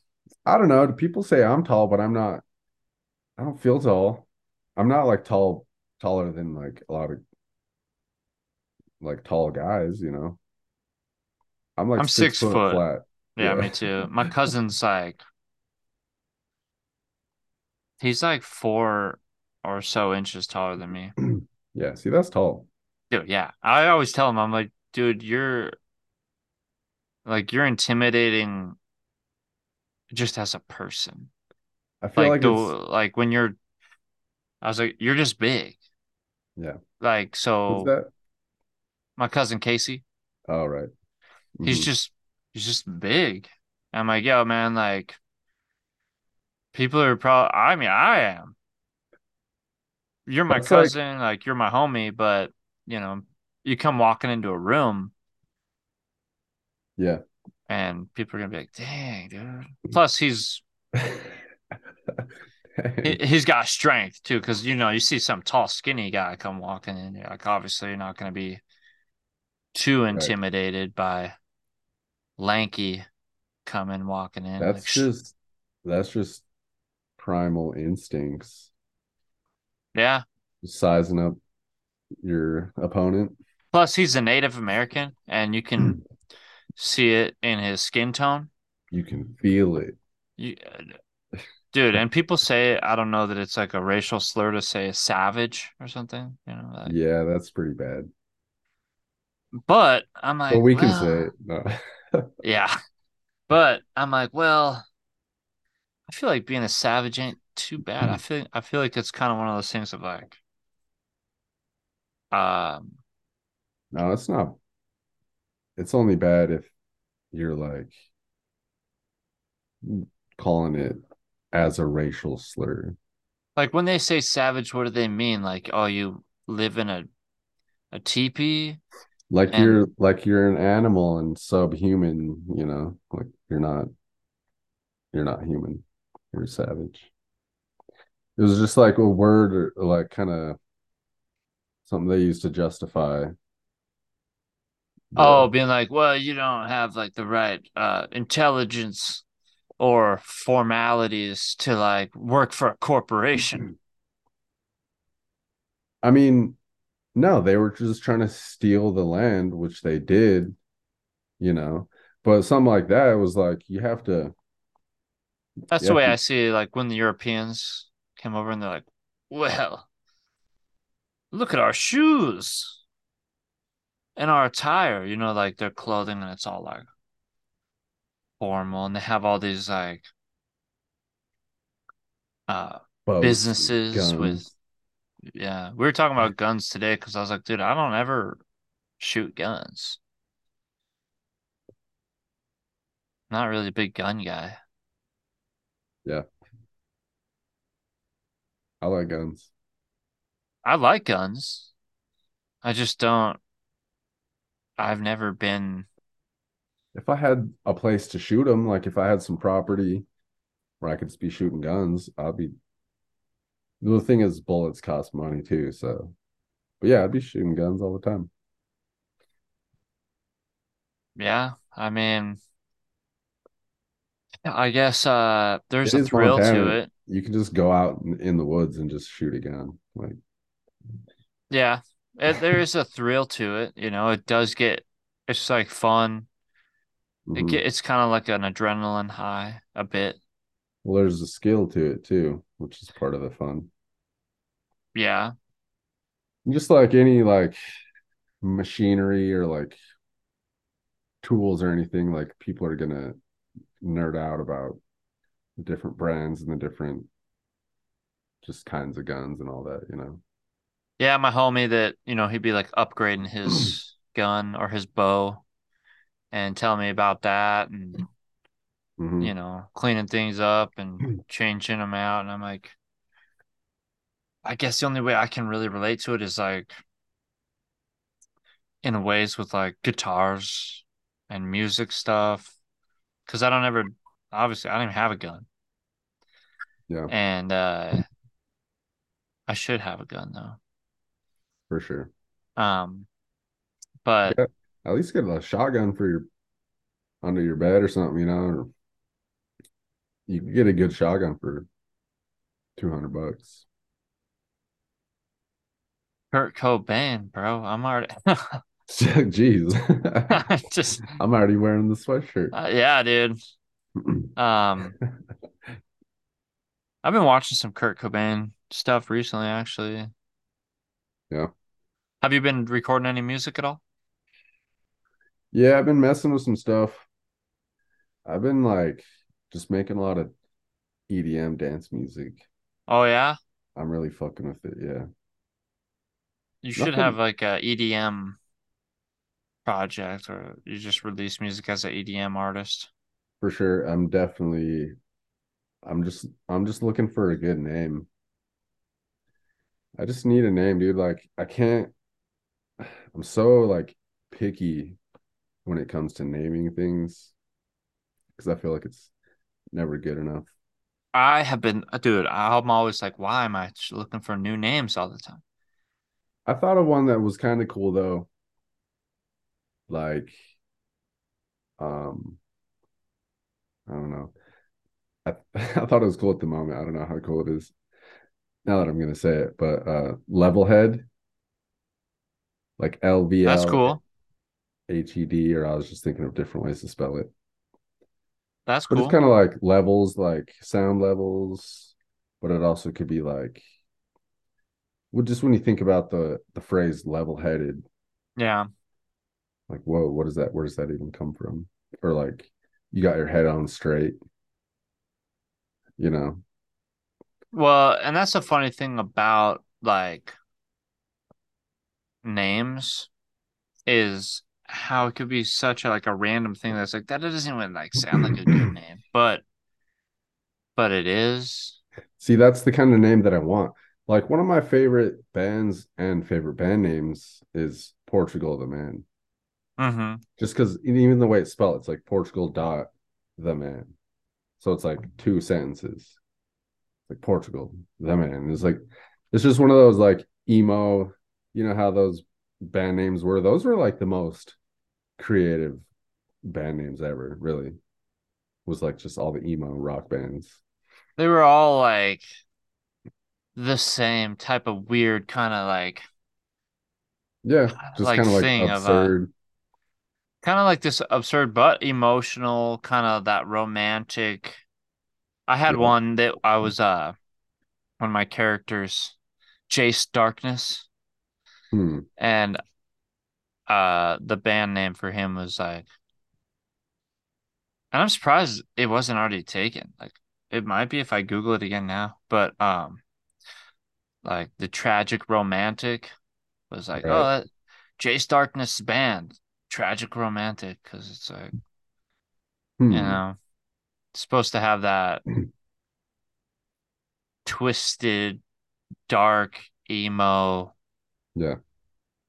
I don't know. People say I'm tall, but I'm not. I don't feel tall. I'm not like tall, taller than like a lot of like tall guys, you know. I'm like I'm six six foot foot. flat. Yeah, Yeah. me too. My (laughs) cousin's like he's like four or so inches taller than me. (clears throat) Yeah, see, that's tall. Dude, yeah. I always tell him, I'm like, dude, you're like you're intimidating just as a person. I feel Like like the like when you're I was like, you're just big. yeah. Like so that? my cousin Casey, Oh, right. he's Mhm. just he's just big. I'm like, yo, man, like people are probably I mean, I am. You're my That's cousin, like you're my homie, but you know, you come walking into a room yeah. and people are gonna be like, dang, dude. Plus he's he, (laughs) (laughs) he's got strength too, because you know, you see some tall, skinny guy come walking in, you're like obviously you're not gonna be too intimidated by lanky coming walking in. That's like, just that's just primal instincts. yeah. Just sizing up your opponent. Plus, he's a Native American, and you can hmm. see it in his skin tone. You can feel it. You, dude, and people say I don't know that it's like a racial slur to say savage or something, you know. Like, Yeah, that's pretty bad. But I'm like, But we can say it. No. (laughs) yeah. But I'm like, well, I feel like being a savage ain't too bad. I feel I feel like it's kind of one of those things of like, um, No, it's not. It's only bad if you're like calling it as a racial slur. like when they say savage, what do they mean? Like, oh, you live in a a teepee? Like And- you're like you're an animal and subhuman, you know, like you're not you're not human. You're savage. It was just like a word or like kind of something they used to justify. Oh, being like, well, you don't have like the right uh intelligence or formalities to like work for a corporation. Mm-hmm. I mean, no, they were just trying to steal the land, which they did, you know. But something like that was like you have to That's the way you- I see it, like when the Europeans came over and they're like, well, look at our shoes and our attire, you know, like their clothing and it's all like formal and they have all these like uh boats Businesses with- yeah. We were talking about guns today because I was like, dude, I don't ever shoot guns. Not really a big gun guy. Yeah i like guns. I like guns. I just don't I've never been If I had a place to shoot them, like if I had some property where I could be shooting guns, I'd be. The thing is, bullets cost money too, so. But yeah, I'd be shooting guns all the time. Yeah, I mean, I guess uh there's It a thrill to it. You can just go out in, in the woods and just shoot a gun. Like, Yeah, it, there is a thrill to it. You know, it does get it's like fun. It mhm. get it's kind of like an adrenaline high a bit. well, there's a skill to it too, which is part of the fun. Yeah, Just like any like machinery or like tools or anything, like people are gonna nerd out about the different brands and the different just kinds of guns and all that, you know. Yeah, my homie that, you know, he'd be like upgrading his (clears throat) gun or his bow and tell me about that and Mhm. you know, cleaning things up and changing them out. And I'm like, I guess the only way I can really relate to it is like in ways with like guitars and music stuff. Cause I don't ever, obviously, I don't even have a gun. Yeah. And uh, I should have a gun though. For sure. Um, but Yeah. At least get a shotgun for your under your bed or something, you know. Or you can get a good shotgun for two hundred bucks. Kurt Cobain, bro, I'm already (laughs) (laughs) Jeez. (laughs) just, I'm already wearing the sweatshirt. uh, yeah, dude. (clears throat) Um, I've been watching some Kurt Cobain stuff recently, actually. Yeah. Have you been recording any music at all? Yeah, I've been messing with some stuff. I've been like just making a lot of EDM dance music. Oh yeah, I'm really fucking with it. Yeah. you should Nothing- have like a EDM project, or you just release music as an EDM artist. For sure. I'm definitely I'm just I'm just looking for a good name. I just need a name, dude. Like I can't (sighs) I'm so like picky when it comes to naming things because I feel like it's never good enough. I have been, dude. I'm always like, why am I looking for new names all the time? I thought of one that was kind of cool though. Like um I don't know. I (laughs) I thought it was cool at the moment. I don't know how cool it is now that I'm gonna say it, but uh level head, Like L V That's cool. H E D, or I was just thinking of different ways to spell it. That's But it's kind of like levels, like sound levels, but it also could be like well, just when you think about the the phrase level headed, Yeah. like whoa what is that where does that even come from or like you got your head on straight you know Well, and that's the funny thing about like names is how it could be such a like a random thing that's like that doesn't even like sound like a good (clears throat) name, but but it is. see that's the kind of name that i want. Like one of my favorite bands and favorite band names is portugal the man. Mm-hmm. just because even the way it's spelled it's like portugal dot the man. So it's like two sentences. Like portugal the man it's like it's just one of those like emo you know how those band names were? Those were like the most creative band names ever really was like just all the emo rock bands They were all like the same type of weird kind of like yeah just Like kind of like thing of, uh, absurd kind of like this absurd but emotional kind of that romantic i had Yeah. one that i was uh one of my characters jace darkness Hmm. and uh the band name for him was like and i'm surprised it wasn't already taken like it might be if i google it again now but um like the tragic romantic was like oh Right. that jace darkness band tragic romantic because it's like Hmm. you know supposed to have that twisted dark emo yeah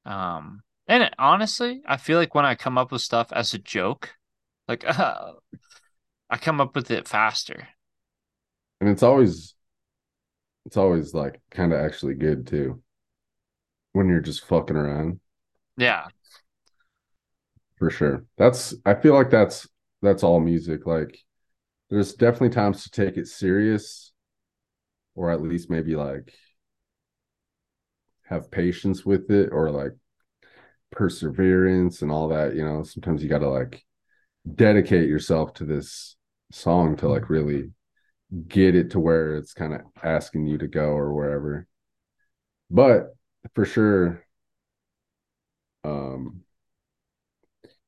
um and honestly i feel like when i come up with stuff as a joke like uh, (laughs) i come up with it faster. And it's always it's always like kind of actually good too. When you're just fucking around. Yeah. For sure. That's i feel like that's that's all music. Like there's definitely times to take it serious or at least maybe like have patience with it or like perseverance and all that you know sometimes you got to like dedicate yourself to this song to like really get it to where it's kind of asking you to go or wherever but for sure um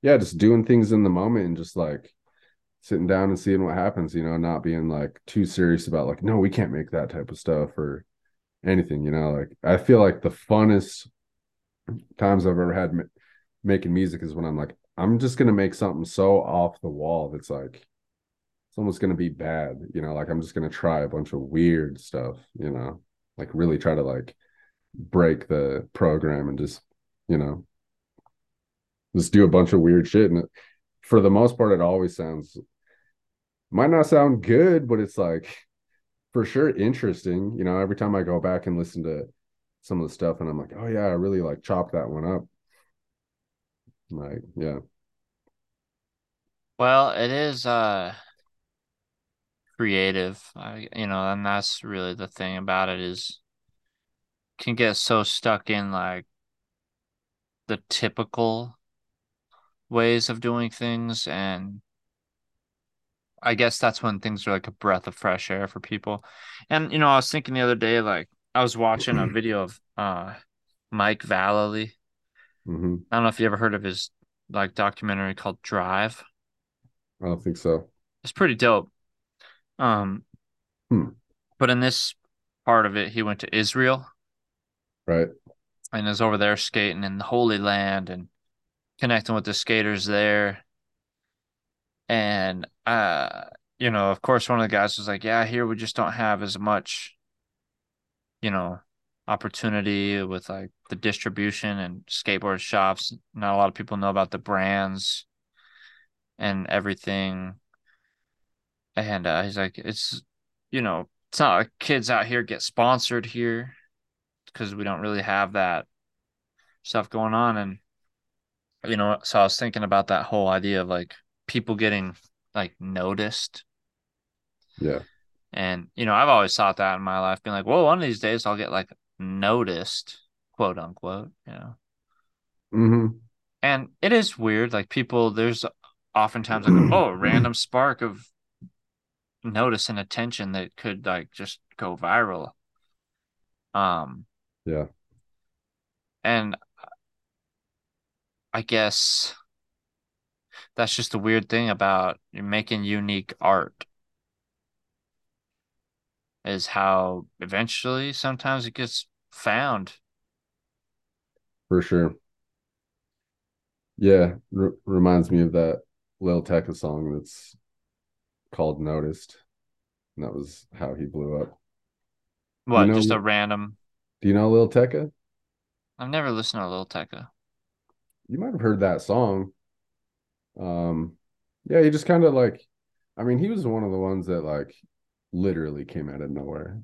yeah just doing things in the moment and just like sitting down and seeing what happens, you know, not being like too serious about like, no, we can't make that type of stuff or anything, you know. Like I feel like the funnest times I've ever had ma- making music is when I'm like, I'm just gonna make something so off the wall that's like it's almost gonna be bad, you know, like I'm just gonna try a bunch of weird stuff, you know, like really try to like break the program and just, you know, just do a bunch of weird shit. And for the most part, it always sounds might not sound good, but it's like for sure interesting. You know, every time I go back and listen to some of the stuff and I'm like, oh yeah, I really like chopped that one up. Like, yeah. Well, it is uh creative. I, you know, and that's really the thing about it is can get so stuck in like the typical ways of doing things and I guess that's when things are like a breath of fresh air for people. And you know, I was thinking the other day like I was watching a video of uh Mike Vallely. hmm I don't know if you ever heard of his like documentary called Drive. I don't think so. It's pretty dope. Um Hmm. but in this part of it he went to Israel Right. and is over there skating in the Holy Land and connecting with the skaters there. And uh, you know, of course, one of the guys was like, "Yeah, here we just don't have as much, you know, opportunity with like the distribution and skateboard shops. Not a lot of people know about the brands and everything." And uh, he's like, "It's, you know, it's not like kids out here get sponsored here because we don't really have that stuff going on." And you know, so I was thinking about that whole idea of like people getting like noticed. Yeah. And, you know, I've always thought that in my life, being like, well, one of these days I'll get like noticed, quote unquote, you know. hmm And it is weird. Like people, there's oftentimes like, oh, a random (clears throat) spark of notice and attention that could like just go viral. Um, Yeah. and I guess that's just the weird thing about making unique art is how eventually sometimes it gets found. For sure. Yeah. R- reminds me of that Lil Tecca song that's called Noticed. And that was how he blew up. What, know- just a random Do you know Lil Tecca? I've never listened to Lil Tecca. You might have heard that song. Um, yeah, he just kind of like, I mean, he was one of the ones that like literally came out of nowhere.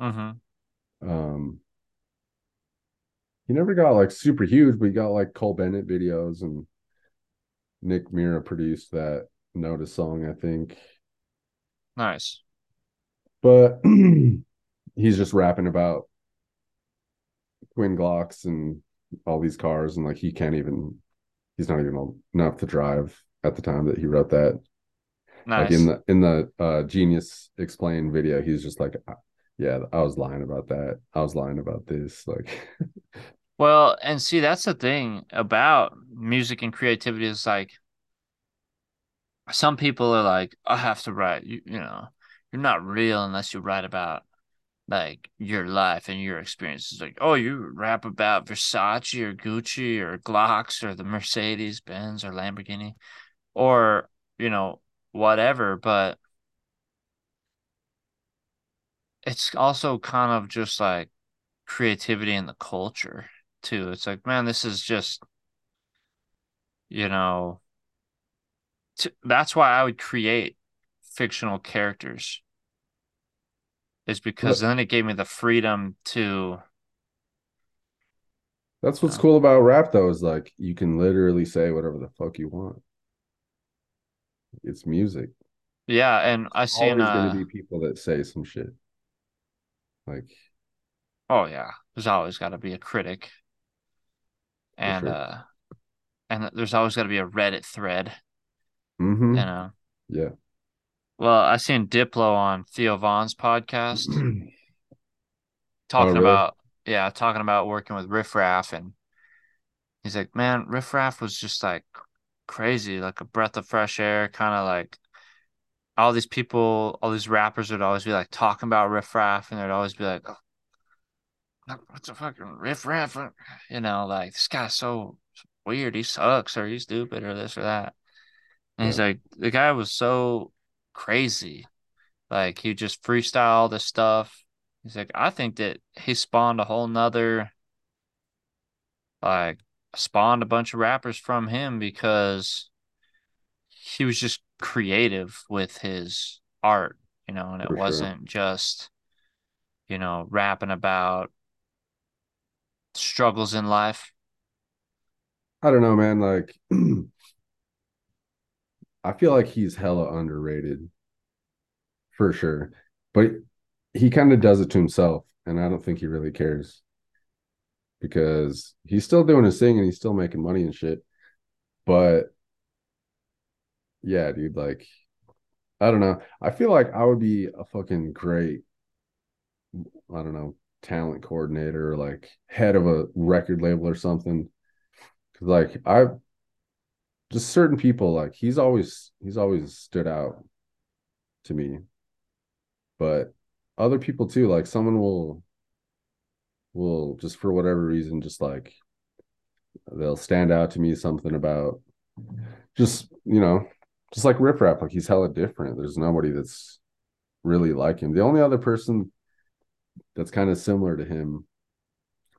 Mm-hmm. Um, he never got like super huge, but he got like Cole Bennett videos and Nick Mira produced that Notice song, I think. Nice. But (clears throat) he's just rapping about twin Glocks and all these cars, and like he can't even, he's not even old enough to drive at the time that he wrote that. Nice. Like in the in the uh Genius Explain video, he's just like, yeah, I was lying about that. I was lying about this. Like, (laughs) Well, and see, that's the thing about music and creativity is like some people are like, I have to write, you, you know, you're not real unless you write about like your life and your experiences. Like, oh, you rap about Versace or Gucci or Glocks or the Mercedes Benz or Lamborghini or, you know, whatever. But it's also kind of just like creativity in the culture too. It's like, man, this is just, you know, t- that's why I would create fictional characters. Is because then it gave me the freedom to, that's what's cool about rap, though, is like you can literally say whatever the fuck you want. It's music. yeah. And I seen, always uh, gonna be people that say some shit. Like, oh yeah, there's always got to be a critic, and sure. uh, and there's always got to be a Reddit thread, mhm, you know. yeah. Well, I seen Diplo on Theo Von's podcast. (clears throat) talking really? about yeah, talking about working with Riff Raff and he's like, Man, Riff Raff was just like crazy, like a breath of fresh air, kind of like all these people, all these rappers would always be like talking about Riff Raff, and they'd always be like, oh, "What's a fucking Riff Raff?" You know, like this guy's so weird. He sucks, or he's stupid, or this or that. And he's like, the guy was so crazy. Like he just freestyle this stuff. He's like, I think that he spawned a whole nother, like, spawned a bunch of rappers from him because he was just creative with his art, you know, and it For wasn't just, you know, rapping about struggles in life. I don't know, man. Like, (clears throat) I feel like he's hella underrated for sure, but he kind of does it to himself, and I don't think he really cares because he's still doing his thing and he's still making money and shit. But yeah, dude, like, I don't know. I feel like I would be a fucking great, I don't know, talent coordinator or like head of a record label or something. Cause like I just certain people like he's always he's always stood out to me. But other people too, like someone will will just for whatever reason just like they'll stand out to me something about just you know just like Riff Raff, like he's hella different. There's nobody that's really like him. The only other person that's kind of similar to him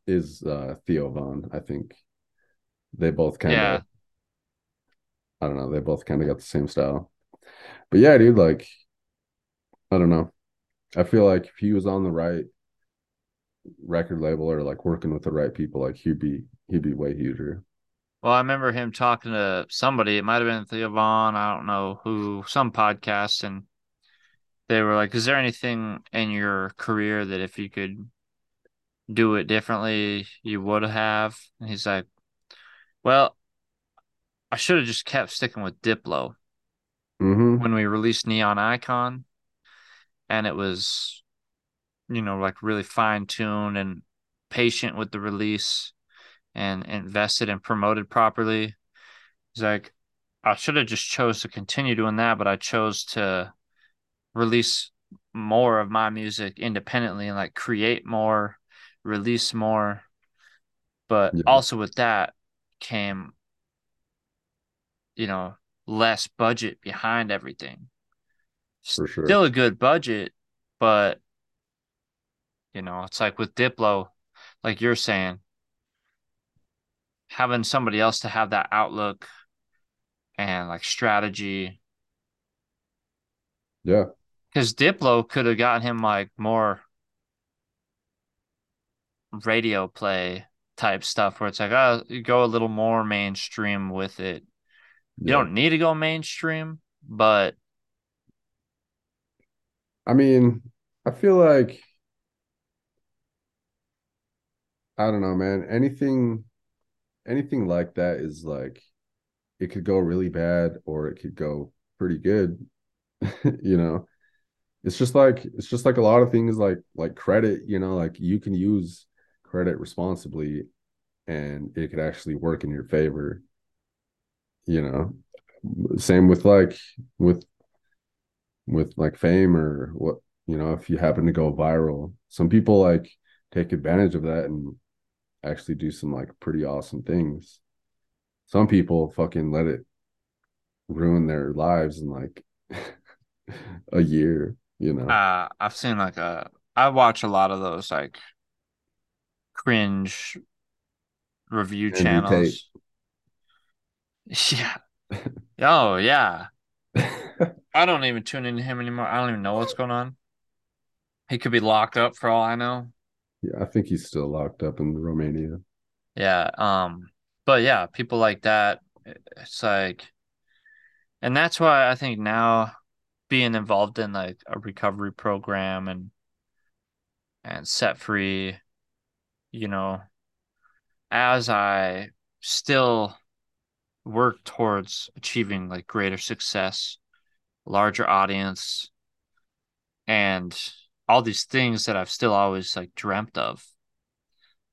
is uh Theo Von. I think they both kind of Yeah. I don't know, they both kind of got the same style. But yeah, dude, like I don't know. I feel like if he was on the right record label or like working with the right people, like he'd be he'd be way huger. Well, I remember him talking to somebody. It might have been Theo Von. I don't know who, some podcast, and they were like, "Is there anything in your career that if you could do it differently, you would have?" And he's like, "Well, I should have just kept sticking with Diplo hmm when we released Neon Icon, and it was, you know, like really fine tuned and patient with the release." and invested and promoted properly. He's like, I should have just chose to continue doing that, but I chose to release more of my music independently and like create more, release more. But Yeah. also with that came, you know, less budget behind everything. Sure. Still a good budget, but you know, it's like with Diplo, like you're saying, having somebody else to have that outlook and like strategy Yeah. because Diplo could have gotten him like more radio play type stuff where it's like oh you go a little more mainstream with it you Yeah. don't need to go mainstream but I mean, I feel like I don't know, man. Anything anything like that is like it could go really bad or it could go pretty good. (laughs) you know. It's just like it's just like a lot of things like like credit, you know, like you can use credit responsibly and it could actually work in your favor. You know. Same with like with with like fame or what you know if you happen to go viral some people like take advantage of that and actually do some like pretty awesome things. Some people fucking let it ruin their lives in like (laughs) a year you know? Uh I've seen like a I watch a lot of those like cringe review Andrew channels. (laughs) Yeah. (laughs) Oh yeah. I don't even tune into him anymore. I don't even know what's going on. He could be locked up for all I know yeah i think he's still locked up in romania Yeah. Um, but yeah, people like that, it's like, and that's why I think now being involved in like a recovery program and and set free, you know, as I still work towards achieving like greater success, larger audience, and all these things that I've still always like dreamt of,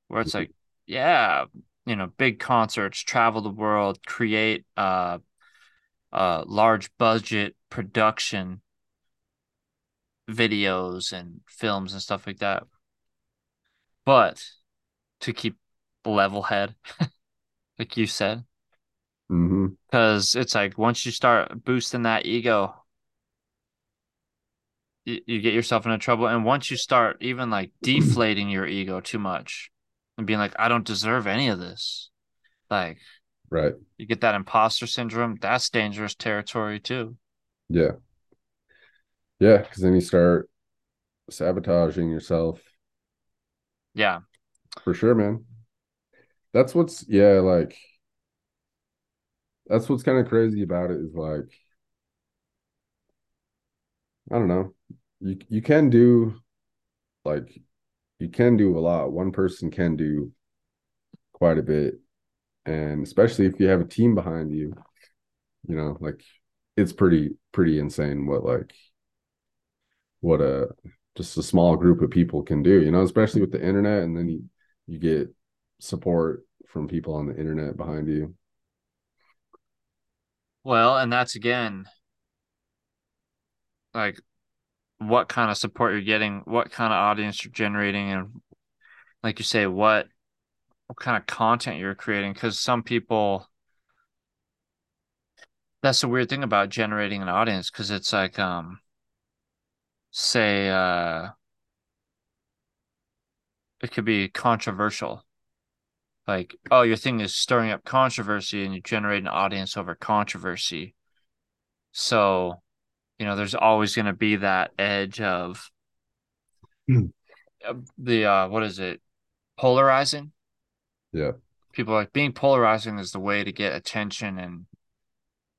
where it's like, yeah, you know, big concerts, travel the world, create uh, a large budget production videos and films and stuff like that. But to keep level head, (laughs) like you said, hmm because it's like once you start boosting that ego, you, you get yourself into trouble. And once you start even like (clears throat) deflating your ego too much and being like, I don't deserve any of this, like Right. you get that imposter syndrome. That's dangerous territory too. Yeah. Yeah. Because then you start sabotaging yourself Yeah. for sure, man. That's what's, yeah, like, that's what's kind of crazy about it is like, I don't know. You you can do like you can do a lot. One person can do quite a bit. And especially if you have a team behind you, you know, like it's pretty pretty insane what like what a just a small group of people can do, you know, especially with the internet and then you you get support from people on the internet behind you. Well, and that's again like what kind of support you're getting, what kind of audience you're generating, and like you say, what what kind of content you're creating. Because some people, that's the weird thing about generating an audience, because it's like, um, say, uh, it could be controversial. Like, oh, your thing is stirring up controversy, and you generate an audience over controversy. So you know, there's always going to be that edge of Mm. the uh what is it? Polarizing. Yeah. People are like being polarizing is the way to get attention and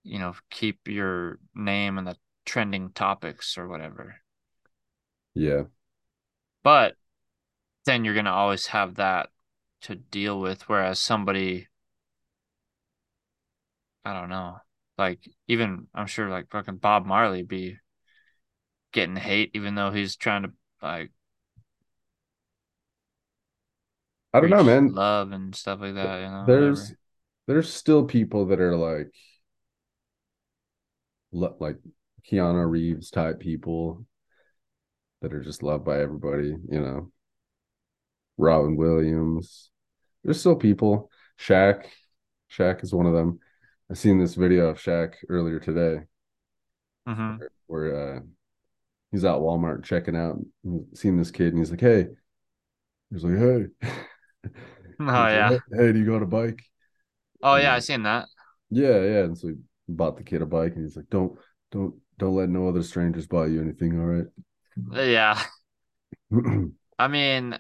you know, keep your name in the trending topics or whatever. Yeah. But then you're going to always have that to deal with whereas somebody I don't know. Like even I'm sure like fucking Bob Marley be getting hate even though he's trying to like I don't know, man. love and stuff like that, you know. There's whatever. there's still people that are like lo- like Keanu Reeves type people that are just loved by everybody, you know. Robin Williams. There's still people. Shaq. Shaq is one of them. I seen this video of Shaq earlier today Mhm. where uh he's at Walmart checking out, and seen this kid, and he's like, "Hey," he's like, "Hey." (laughs) Oh He's like, yeah. "Hey, do you got a bike? Oh And, yeah, I uh, seen that. Yeah, yeah. And so he bought the kid a bike, and he's like, "Don't, don't, don't let no other strangers buy you anything. All right." Yeah. (clears throat) I mean,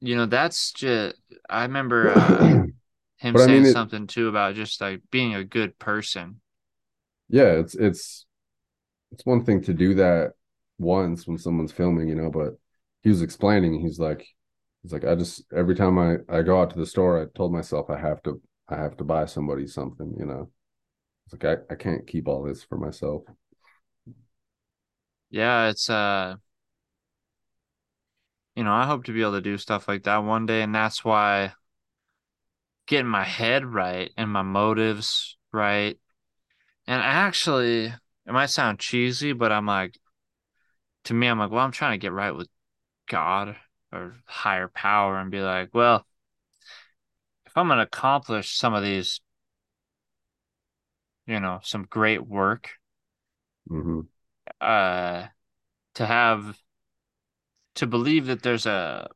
you know, that's just I remember uh, (clears throat) him But I saying mean, it- something too about just like being a good person. yeah, it's it's it's one thing to do that once when someone's filming, you know, but he was explaining, he's like, he's like, I just every time I I go out to the store, I told myself I have to I have to buy somebody something, you know. It's like I, I can't keep all this for myself. Yeah, it's uh you know, I hope to be able to do stuff like that one day and that's why getting my head right and my motives right. And actually, it might sound cheesy, but I'm like to me I'm like, well, I'm trying to get right with God or higher power and be like, well, if I'm going to accomplish some of these, you know, some great work, hmm uh, to have, to believe that there's a,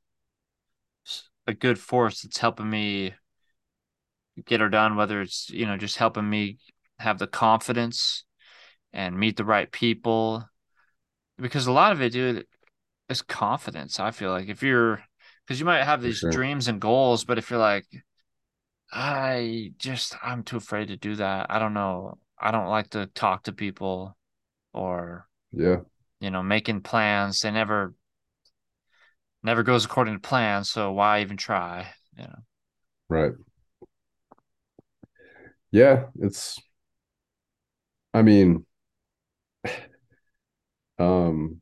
a good force that's helping me get her done, whether it's, you know, just helping me have the confidence and meet the right people. Because a lot of it, dude, is confidence. I feel like if you're, because you might have these sure. dreams and goals, but if you're like, I just, I'm too afraid to do that. I don't know. I don't like to talk to people or, Yeah. you know, making plans. They never, never goes according to plan. So why even try? You know, Right. Yeah, it's I mean (sighs) um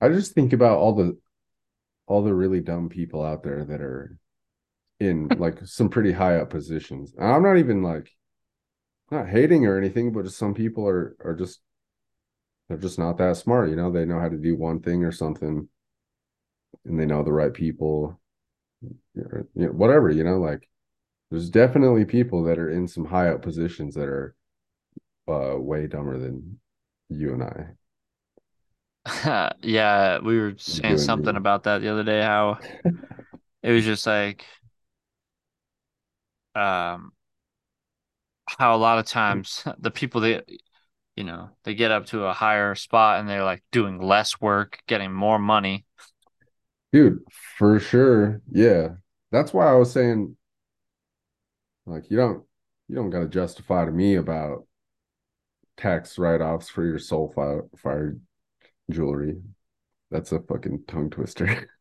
I just think about all the all the really dumb people out there that are in (laughs) like some pretty high up positions. And I'm not even like not hating or anything, but just some people are are just they're just not that smart, you know. They know how to do one thing or something, and they know the right people, or, you know, whatever, you know. Like, there's definitely people that are in some high up positions that are uh, way dumber than you and I. (laughs) yeah, we were saying something you. about that the other day, how it was just like um how a lot of times (laughs) the people that you know, they get up to a higher spot and they're like doing less work, getting more money. Dude, for sure. Yeah. That's why I was saying, like, you don't you don't gotta justify to me about tax write-offs for your soul fire, fire jewelry. That's a fucking tongue twister. (laughs)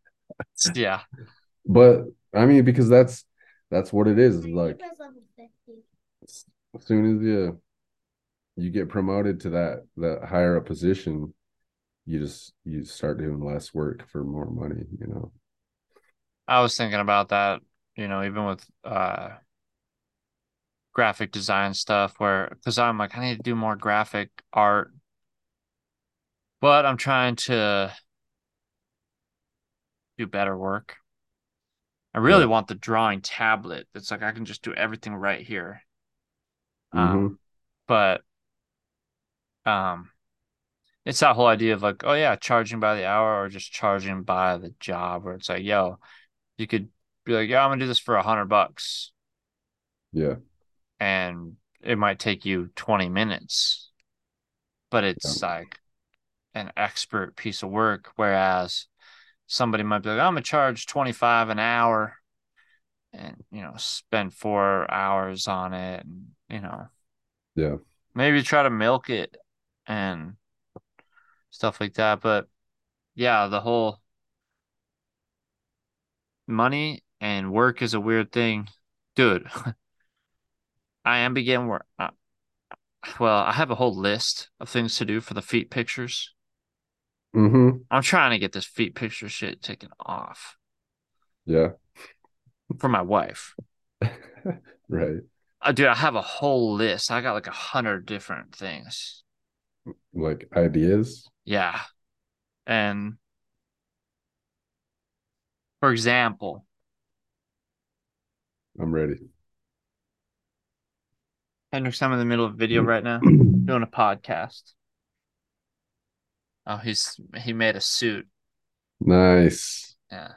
Yeah. but I mean, because that's that's what it is. is Like as soon as you you get promoted to that that higher up position, you just you start doing less work for more money, you know. I was thinking about that, you know, even with uh graphic design stuff where because I'm like, I need to do more graphic art. But I'm trying to do better work. I really Yeah. want the drawing tablet. It's like I can just do everything right here. Mhm. Um, but um, it's that whole idea of like, oh yeah, charging by the hour or just charging by the job, where it's like, yo, you could be like, yeah, I'm gonna do this for a hundred bucks, Yeah. And it might take you 20 minutes, but it's like an expert piece of work. Whereas somebody might be like, I'm gonna charge 25 an hour and, you know, spend four hours on it and, you know, Yeah. maybe try to milk it and stuff like that. But yeah, the whole money and work is a weird thing. Dude, (laughs) I am beginning work. Uh, well, I have a whole list of things to do for the feet pictures. Mm-hmm. I'm trying to get this feet picture shit taken off Yeah. for my wife. (laughs) Right. Uh, dude, I have a whole list. I got like a hundred different things. Like ideas. Yeah. And for example, I'm ready. Hendrix, I'm in the middle of a video right now, (clears throat) doing a podcast. Oh, he's he made a suit. Nice. Yeah.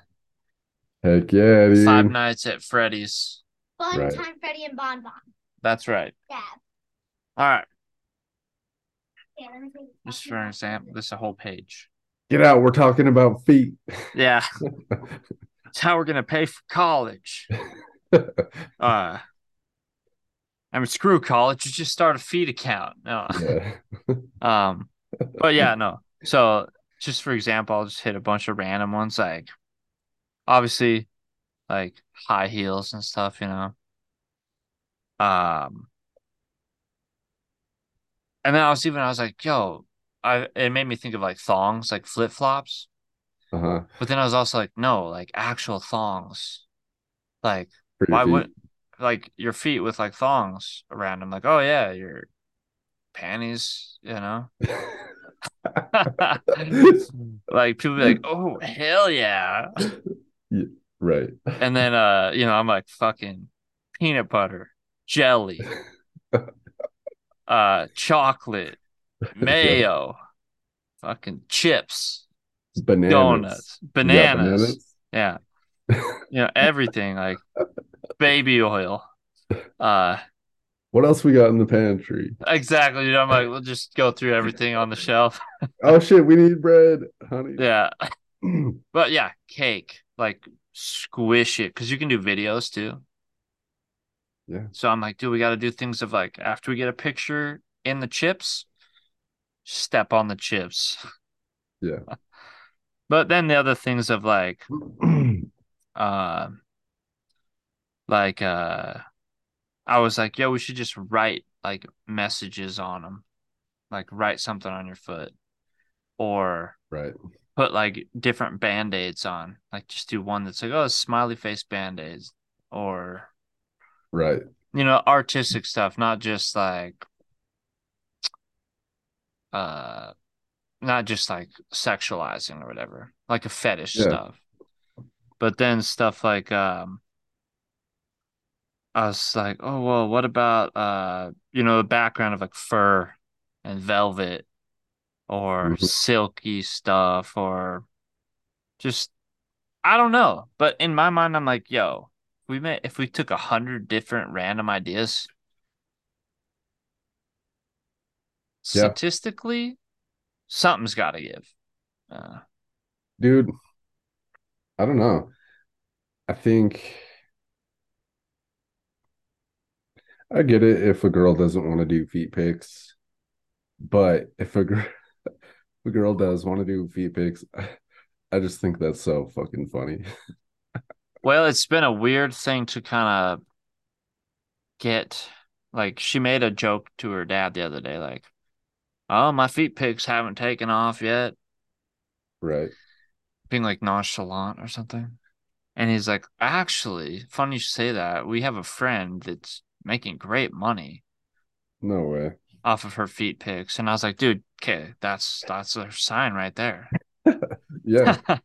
Heck yeah, dude. Five Nights at Freddy's. Fun Right. time, Freddy and Bon Bon. That's right. Yeah. All right. Okay, let me this Just for an example, this is a whole page. Get out. We're talking about feet. Yeah. (laughs) It's how we're gonna pay for college. (laughs) Uh I mean screw college, you just start a feed account. No. yeah. (laughs) (laughs) Um, but yeah, no. So just for example, I'll just hit a bunch of random ones, like obviously like high heels and stuff, you know. Um, and then I was even I was like, yo, I it made me think of like thongs, like flip flops. Uh-huh. But then I was also like, no, like actual thongs. Like your why would like your feet with like thongs around them? Like, oh yeah, your panties, you know. (laughs) like people be like, oh hell yeah. right. And then uh, you know, I'm like fucking peanut butter, jelly, uh, chocolate, (laughs) mayo, fucking chips, Bananas. donuts, You got bananas. Yeah. You know, everything like baby oil. Uh What else we got in the pantry? exactly. You know, I'm like, we'll just go through everything on the shelf. (laughs) Oh shit, we need bread, honey. Yeah. (clears throat) But yeah, cake. Like squish it. Cause you can do videos too. Yeah. So I'm like, dude, we gotta do things of like after we get a picture in the chips, step on the chips. Yeah. (laughs) But then the other things of like (clears throat) uh like uh I was like, yo, we should just write like messages on them. Like write something on your foot or right. put like different band-aids on. Like just do one that's like, oh, smiley face band-aids or Right. you know, artistic stuff, not just like uh not just like sexualizing or whatever, like a fetish Yeah. stuff. But then stuff like um I was like, oh well, what about uh you know the background of like fur and velvet or Mhm. silky stuff or just I don't know. But in my mind, I'm like, yo, we may if we took a hundred different random ideas, Yeah. statistically, something's got to give. Uh, dude i don't know i think i get it if a girl doesn't want to do feet pics but if a girl (laughs) a girl does want to do feet pics (laughs) i just think that's so fucking funny (laughs) well, it's been a weird thing to kind of get. Like, she made a joke to her dad the other day, like, "Oh, my feet pics haven't taken off yet," right being like nonchalant or something. And he's like, "Actually, funny you say that. We have a friend that's making great money." no way off of her feet pics. And I was like, dude, okay, that's that's a sign right there. (laughs) yeah (laughs)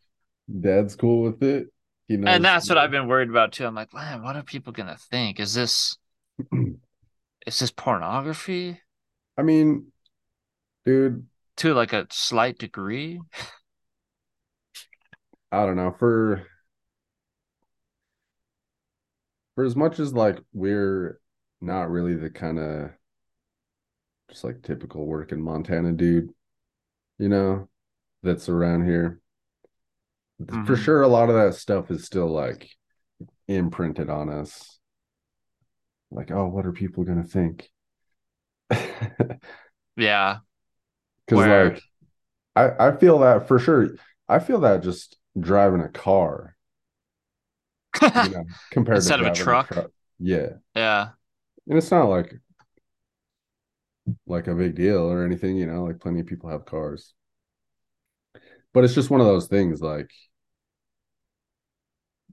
dad's cool with it he knows and that's what I've been worried about too. I'm like, man, what are people gonna think? Is this (clears throat) is this pornography i mean dude to like a slight degree? I don't know for for as much as like we're not really the kind of just like typical working Montana dude, you know, that's around here. For Mhm. sure a lot of that stuff is still like imprinted on us. Like, oh, what are people gonna think? (laughs) Yeah. Because, like I, I feel that for sure. I feel that just driving a car, you (laughs) know, compared Instead to of a driving truck? Yeah. yeah. And it's not like like a big deal or anything, you know, like plenty of people have cars. But it's just one of those things like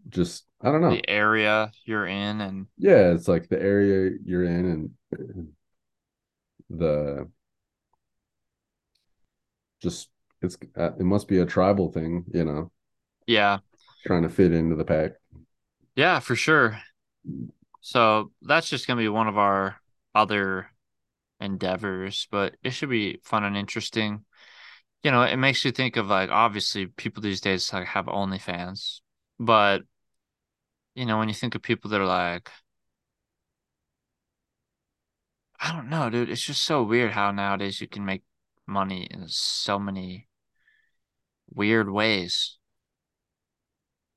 just I don't know. The area you're in and Yeah, it's like the area you're in and the just it's uh, it must be a tribal thing, you know, yeah. trying to fit into the pack. Yeah, for sure. So that's just gonna be one of our other endeavors, but it should be fun and interesting. You know, it makes you think of like obviously people these days like have OnlyFans, but you know, when you think of people that are like I don't know, dude, it's just so weird how nowadays you can make money in so many weird ways.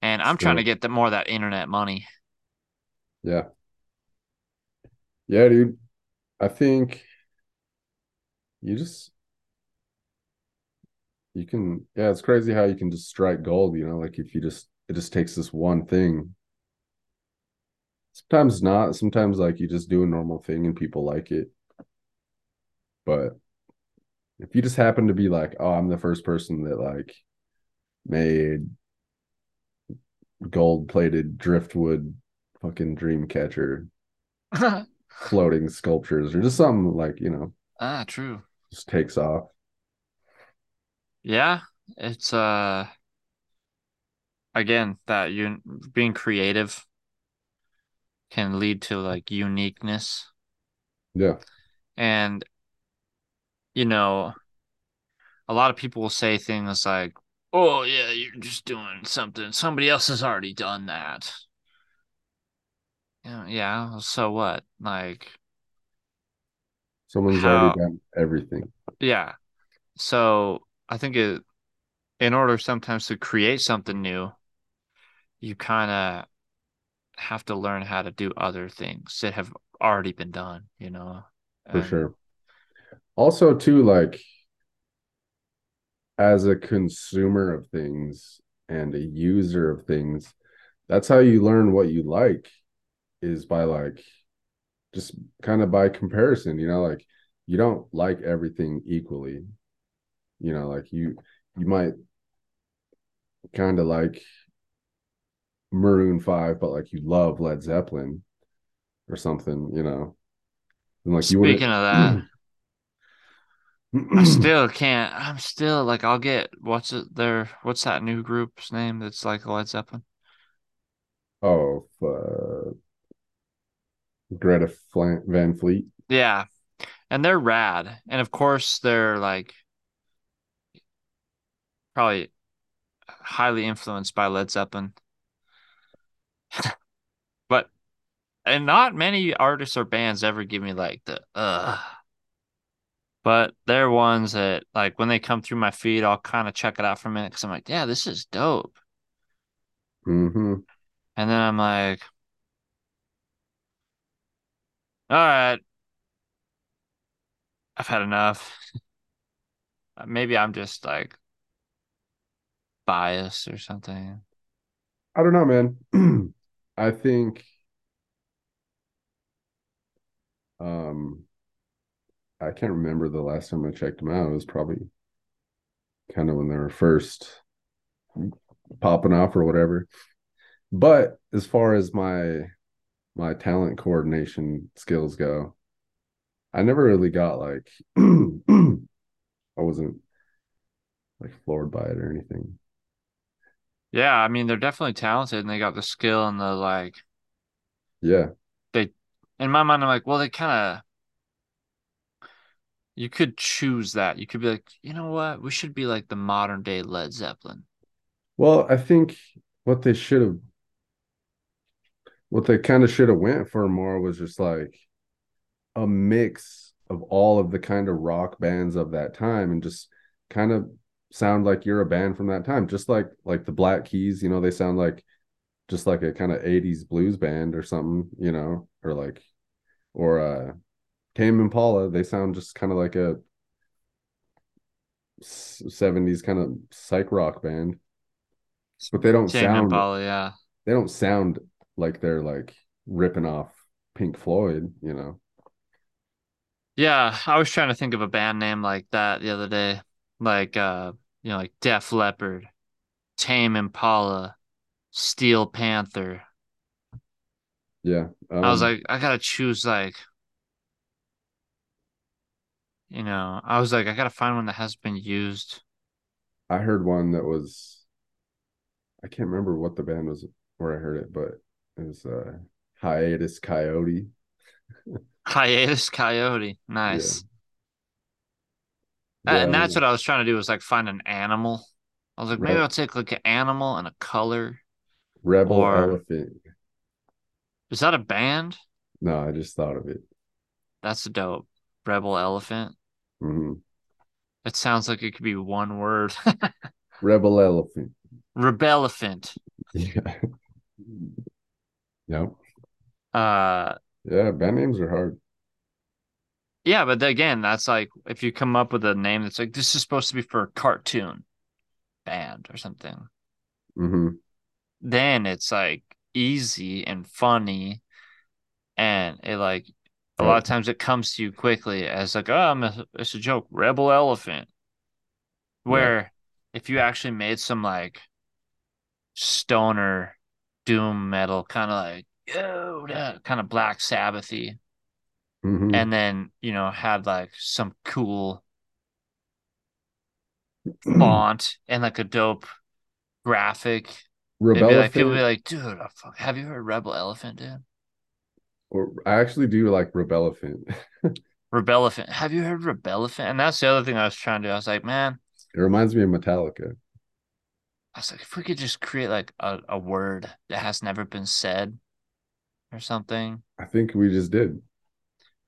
And I'm trying to get the more of that internet money. Yeah. Yeah, dude. I think you just you can yeah, it's crazy how you can just strike gold, you know, like if you just it just takes this one thing. Sometimes not, sometimes like you just do a normal thing and people like it. But if you just happen to be like, oh, I'm the first person that like made gold-plated driftwood fucking dream catcher (laughs) floating sculptures or just something like, you know, ah, true. just takes off. Yeah, it's uh again that you being creative can lead to like uniqueness Yeah. and you know a lot of people will say things like oh yeah you're just doing something somebody else has already done that yeah yeah so what like Someone's How- already done everything. yeah so I think it in order sometimes to create something new you kind of have to learn how to do other things that have already been done, you know. for And- sure. Also, too, like as a consumer of things and a user of things, that's how you learn what you like is by like just kind of by comparison, you know, like you don't like everything equally. You know, like you you might kind of like Maroon 5, but like you love Led Zeppelin or something, you know. And like you wouldn't Speaking of that, I (clears throat) still can't. I'm still like I'll get what's it there? What's that new group's name that's like Led Zeppelin? oh, uh, Greta Flan- Van Fleet. Yeah. And they're rad. And of course they're like probably highly influenced by Led Zeppelin. (laughs) but and not many artists or bands ever give me like the uh but they're ones that like when they come through my feed I'll kind of check it out for a minute because I'm like, yeah, this is dope. hmm And then I'm like, all right, I've had enough. Maybe I'm just like biased or something. I don't know, man. (clears throat) I think um I can't remember the last time I checked them out. It was probably kind of when they were first popping off or whatever. But as far as my my talent coordination skills go, I never really got like (clears throat) I wasn't like floored by it or anything. Yeah, I mean they're definitely talented and they got the skill and the like Yeah. They in my mind I'm like, well they kind of you could choose that. You could be like, you know what? We should be like the modern day Led Zeppelin. Well, I think what they should have, what they kind of should have went for more was just like a mix of all of the kind of rock bands of that time, and just kind of sound like you're a band from that time, just like like the Black Keys. You know, they sound like just like a kind of '80s blues band or something. You know, or like or uh Tame Impala. They sound just kind of like a '70s kind of psych rock band but they don't Tame sound Impala, yeah. they don't sound like they're like ripping off Pink Floyd, you know. Yeah, I was trying to think of a band name like that the other day. Like uh, you know, like Def Leppard, Tame Impala, Steel Panther. Yeah. I was um, like, I gotta choose like you know, I was like, I gotta find one that has been used. I heard one that was I can't remember what the band was where I heard it, but it was uh Hiatus Kaiyote. Hiatus Kaiyote. Nice. Yeah, and that's what I was trying to do was like find an animal. I was like, maybe. I'll take like an animal and a color. Rebel or- Elephant. Is that a band? No, I just thought of it. That's dope. Rebel Elephant. hmm It sounds like it could be one word. (laughs) Rebel Elephant. Rebelephant. Yeah. (laughs) Yep. Uh Yeah, band names are hard. yeah, but again, that's like if you come up with a name that's like this is supposed to be for a cartoon band or something, hmm then it's like easy and funny and it like a lot of times it comes to you quickly as like, oh, I'm a, it's a joke, Rebel Elephant. Where if you actually made some like stoner doom metal kind of like yo kind of black sabbathy. Hmm and then you know had like some cool (clears throat) font and like a dope graphic. Rebel be like people would be like dude oh, have you heard rebel elephant dude? Or I actually do like Rebel Elephant. (laughs) rebel elephant. Have you heard rebel elephant? And that's the other thing i was trying to do. I was like man It reminds me of Metallica. I was like if we could just create like a, a word that has never been said or something I think we just did.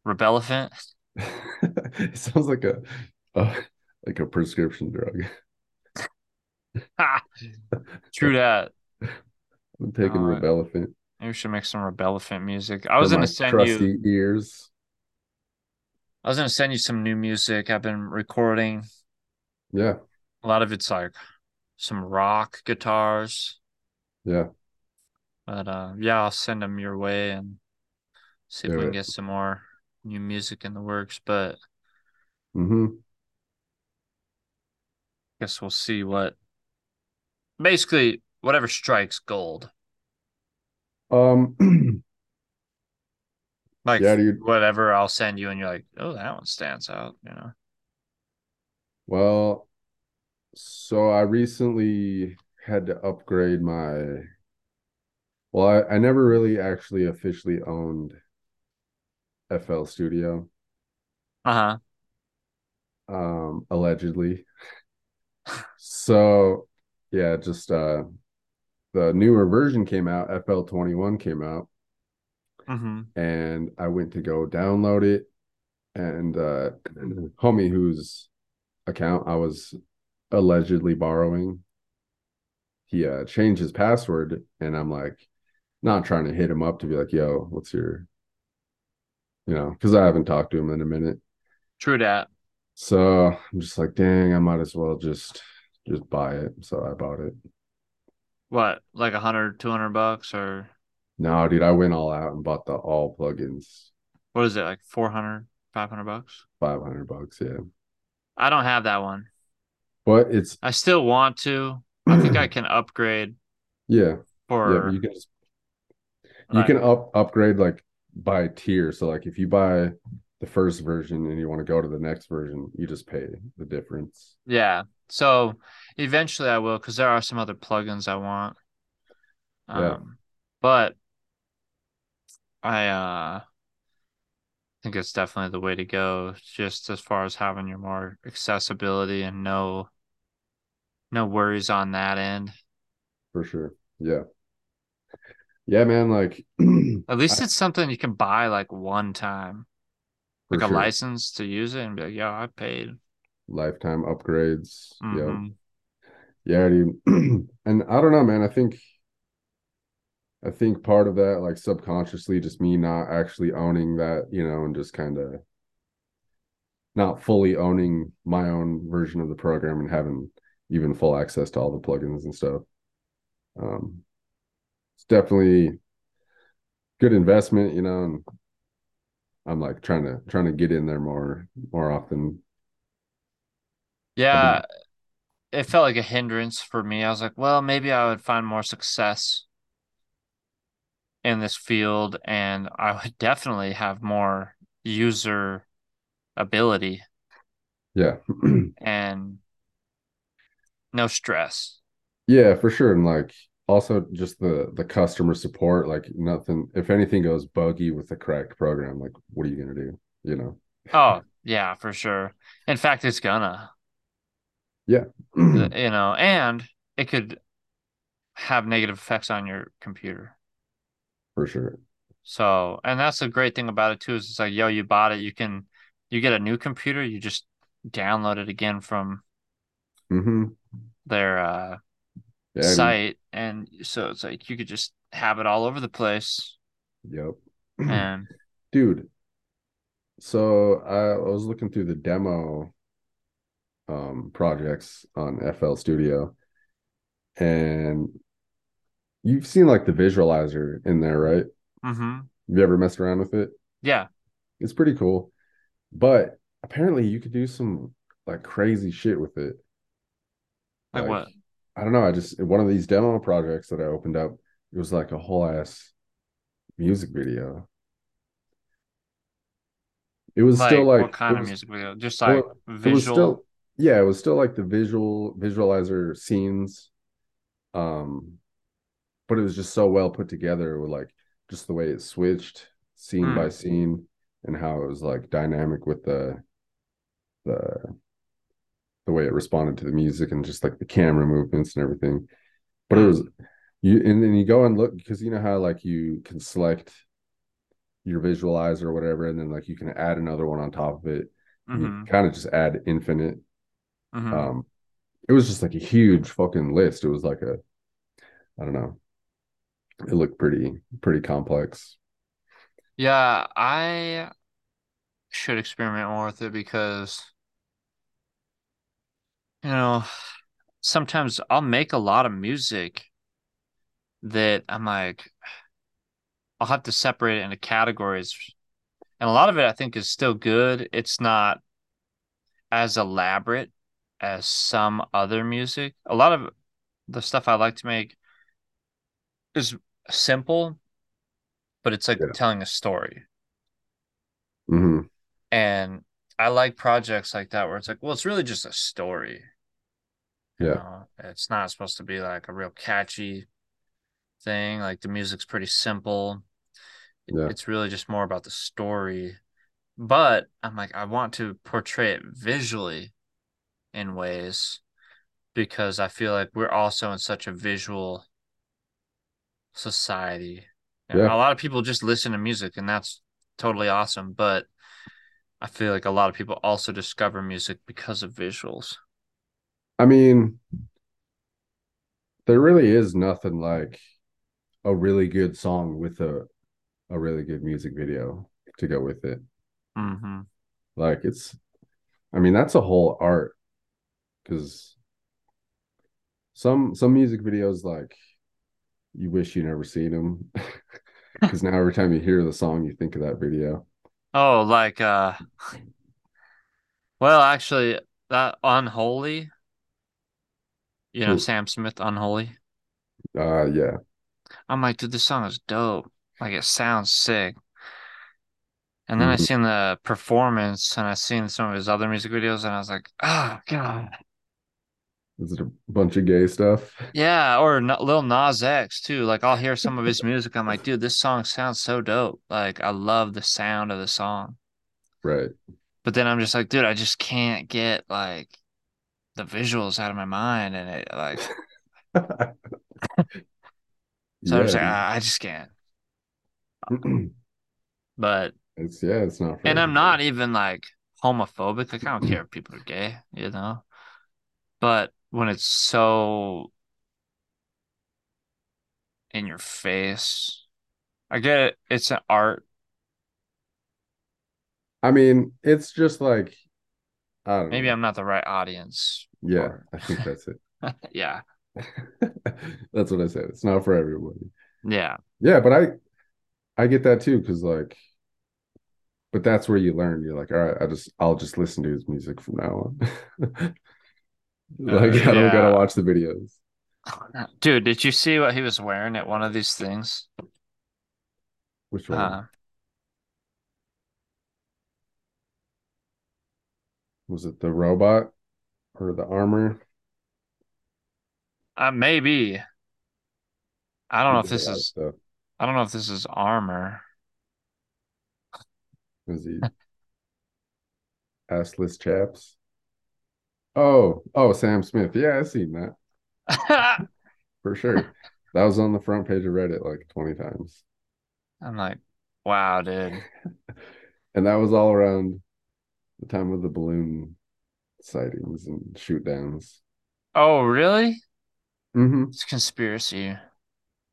Rebelephant. (laughs) it sounds like a, a like a prescription drug. Ha! (laughs) True that. (laughs) I'm taking. Rebelephant. Maybe we should make some Rebelephant music. I was gonna send crusty you. ears. I was gonna send you some new music I've been recording. Yeah, A lot of it's like some rock guitars, yeah. but uh, yeah, I'll send them your way and see if we can get some more new music in the works. But mm-hmm. guess we'll see what. Basically, whatever strikes gold. Um, (clears throat) Like Yeah, dude. whatever I'll send you, and you're like, oh, that one stands out. You know. Well, so I recently had to upgrade my. Well, I, I never really actually officially owned FL Studio, Uh-huh. um, allegedly. (laughs) So, yeah, just uh the newer version came out, FL21 came out, Mm-hmm. and I went to go download it. And uh (clears throat) homie whose account I was allegedly borrowing, he uh changed his password, and I'm like not trying to hit him up to be like, yo, what's your you know, because I haven't talked to him in a minute. True that. So I'm just like, dang, I might as well just just buy it. So I bought it. What, like a hundred, two hundred bucks or No, dude, I went all out and bought the all plugins, what is it, like 400, 500 bucks? 500 bucks, yeah. I don't have that one. But it's I still want to. I think I can upgrade yeah, (clears throat) yeah, for but you can just you can up upgrade like by tier. So like if you buy the first version and you want to go to the next version, you just pay the difference. Yeah. So eventually I will because there are some other plugins I want. Um, Yeah. but I uh think it's definitely the way to go, just as far as having your more accessibility and no no worries on that end. For sure. Yeah. Yeah, man, like (clears throat) At least it's something you can buy like one time, like a license to use it and be like, yeah, I paid. lifetime upgrades. Yeah. Mhm. Yeah, dude. and I don't know, man. I think I think part of that, like subconsciously, just me not actually owning that, you know, and just kind of not fully owning my own version of the program and having even full access to all the plugins and stuff. Um, it's definitely good investment, you know, and I'm like trying to trying to get in there more more often. Yeah, it felt like a hindrance for me. I was like, well, maybe I would find more success in this field and I would (laughs) definitely have more user ability Yeah. (clears throat) and no stress. Yeah, for sure. And like also just the the customer support, like nothing if anything goes buggy with the correct program, like what are you gonna do? You know? Oh, (laughs) yeah, for sure. In fact, it's gonna, Yeah. (clears throat) you know, and it could have negative effects on your computer. for sure. So, and that's the great thing about it too, is it's like, yo, you bought it, you can, you get a new computer, you just download it again from hmm their uh, Yeah. Site, and so it's like you could just have it all over the place. yep. And (clears throat) Dude. So I, was looking through the demo um projects on FL Studio and you've seen like the visualizer in there, right? hmm Have you ever messed around with it? yeah, It's pretty cool. But apparently you could do some like crazy shit with it. Like what? I don't know. I just one of these demo projects that I opened up, it was like a whole ass music video. It was Like still like what kind it of music video? Just like well, was visual. still yeah, it was still like the visual visualizer scenes. Um, but it was just so well put together with like just the way it switched scene Hmm. by scene and how it was like dynamic with the the the way it responded to the music and just like the camera movements and everything. But it Hmm. was you and then you go and look because you know how like you can select your visualizer or whatever, and then like you can add another one on top of it. and hmm You kind of just add infinite. hmm Um, it was just like a huge fucking list. It was like a, I don't know. It looked pretty pretty complex. Yeah, I should experiment more with it because, you know, sometimes I'll make a lot of music that I'm like, I'll have to separate it into categories. And a lot of it I think is still good. It's not as elaborate as some other music. A lot of the stuff I like to make is simple, but it's like Yeah. telling a story. hmm And I like projects like that where it's like, well, it's really just a story. You Yeah. know? It's not supposed to be like a real catchy thing. Like the music's pretty simple. Yeah. It's really just more about the story. But I'm like, I want to portray it visually in ways because I feel like we're also in such a visual society. And Yeah. A lot of people just listen to music and that's totally awesome. But I feel like a lot of people also discover music because of visuals. I mean, there really is nothing like a really good song with a a really good music video to go with it. Mm-hmm. Like it's, I mean, that's a whole art because some some music videos like you wish you never seen them because (laughs) now every time you hear the song, you think of that video. Oh, like uh well actually that Unholy, you know, Who? Sam Smith Unholy. Uh, yeah, I'm like, dude, this song is dope. Like it sounds sick. And then I Mhm. seen the performance and I seen some of his other music videos and I was like, oh god. is it a bunch of gay stuff? Yeah, or N- Lil Nas X too. Like I'll hear some of his music. I'm like, dude, this song sounds so dope. Like I love the sound of the song. Right. But then I'm just like, dude, I just can't get like the visuals out of my mind and it like (laughs) so I'm just like, Yeah, "Ah, I just can't. (clears throat) But it's yeah, it's not and I'm not even like homophobic. Like I don't care if people are gay, you know. But when it's so in your face, I get it. It's an art. I mean, it's just like I Maybe know. I'm not the right audience. Yeah, I think that's it. (laughs) yeah. (laughs) That's what I said. It's not for everybody. Yeah. Yeah, but I I get that too because like, but that's where you learn. You're like, all right, I just I'll just listen to his music from now on. (laughs) like I don't gotta watch the videos. Dude, did you see what he was wearing at one of these things? Which one Uh, was it? The robot or the armor? uh maybe. I don't know if He did a this is stuff. I don't know if this is armor. Was he (laughs) assless chaps? Oh, oh, Sam Smith. Yeah, I've seen that (laughs) for sure. That was on the front page of Reddit like 20 times. I'm like, wow, dude. (laughs) And that was all around the time of the balloon sightings and shoot downs. Oh, really? Mm-hmm. It's conspiracy.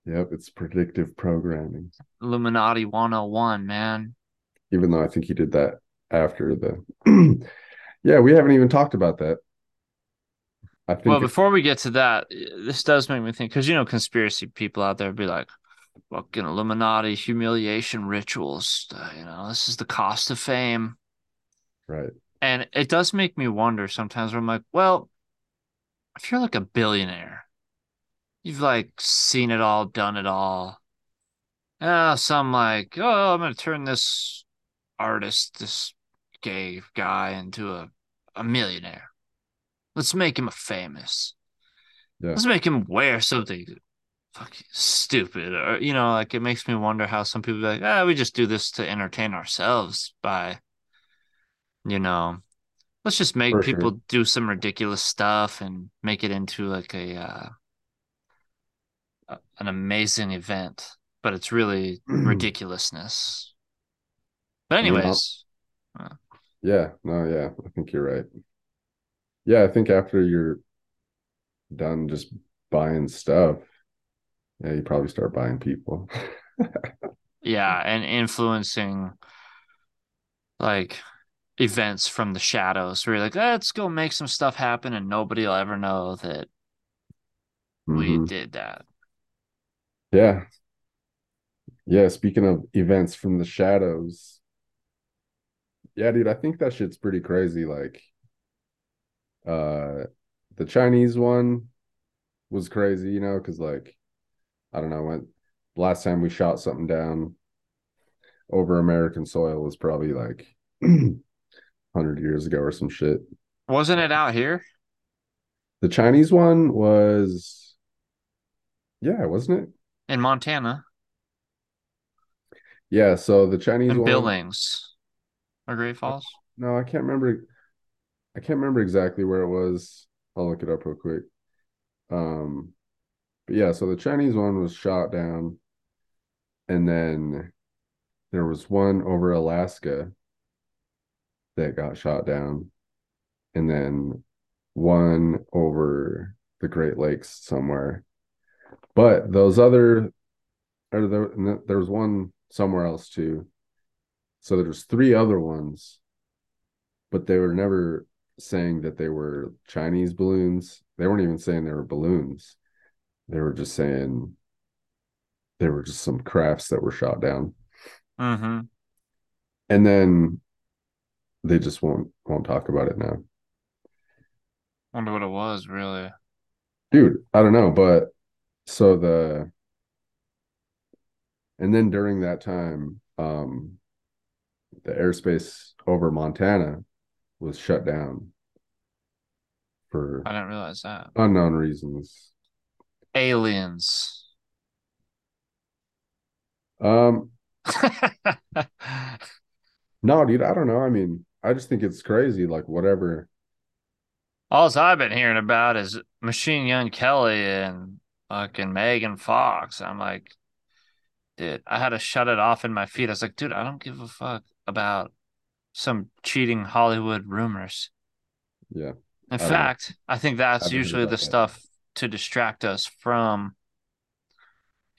Yep, it's predictive programming. Illuminati 101, man. Even though I think he did that after the (clears throat) Yeah, we haven't even talked about that. I think Well, before we get to that, this does make me think because you know, conspiracy people out there be like, fucking Illuminati humiliation rituals. uh, you know, this is the cost of fame. Right. And it does make me wonder sometimes where I'm like, well, if you're like a billionaire, you've like seen it all, done it all. Uh, some like, oh, I'm gonna turn this artist, this gay guy into a, a millionaire. Let's make him a famous. Yeah. Let's make him wear something fucking stupid. Or, you know, like it makes me wonder how some people be like, ah, we just do this to entertain ourselves by, you know, let's just make For sure. people do some ridiculous stuff and make it into like a, uh, an amazing event, but it's really (clears throat) ridiculousness. But I mean, I'll- anyways, Yeah, no, yeah, I think you're right. Yeah, I think after you're done just buying stuff, yeah, you probably start buying people. (laughs) yeah, and influencing like events from the shadows where you're like, let's go make some stuff happen and nobody will ever know that we Mhm. did that. Yeah. Yeah, speaking of events from the shadows. Yeah, dude, I think that shit's pretty crazy. Like uh the Chinese one was crazy, you know, because like I don't know when last time we shot something down over American soil was probably like (clears throat) hundred years ago or some shit. Wasn't it out here The Chinese one was, yeah, wasn't it? in Montana Yeah. So the Chinese in one. Billings or Great Falls? No, I can't remember. I can't remember exactly where it was. I'll look it up real quick. Um, but yeah, so the Chinese one was shot down, and then there was one over Alaska that got shot down, and then one over the Great Lakes somewhere. But those other, or there, was one somewhere else too. So there's three other ones, but they were never saying that they were Chinese balloons. They weren't even saying they were balloons. They were just saying they were just some crafts that were shot down. Mm-hmm. And then they just won't won't talk about it now. Wonder what it was really. Dude, I don't know, but so the and then during that time, um the airspace over Montana was shut down for I didn't realize that. unknown reasons. Aliens. Um, (laughs) no, dude, I don't know. I mean, I just think it's crazy. Like, whatever. All I've been hearing about is Machine Gun Kelly and fucking Megan Fox. I'm like, dude, I had to shut it off in my feed. I was like, dude, I don't give a fuck about some cheating Hollywood rumors. Yeah, In don't fact, I think that's Haven't usually the that. stuff to distract us from,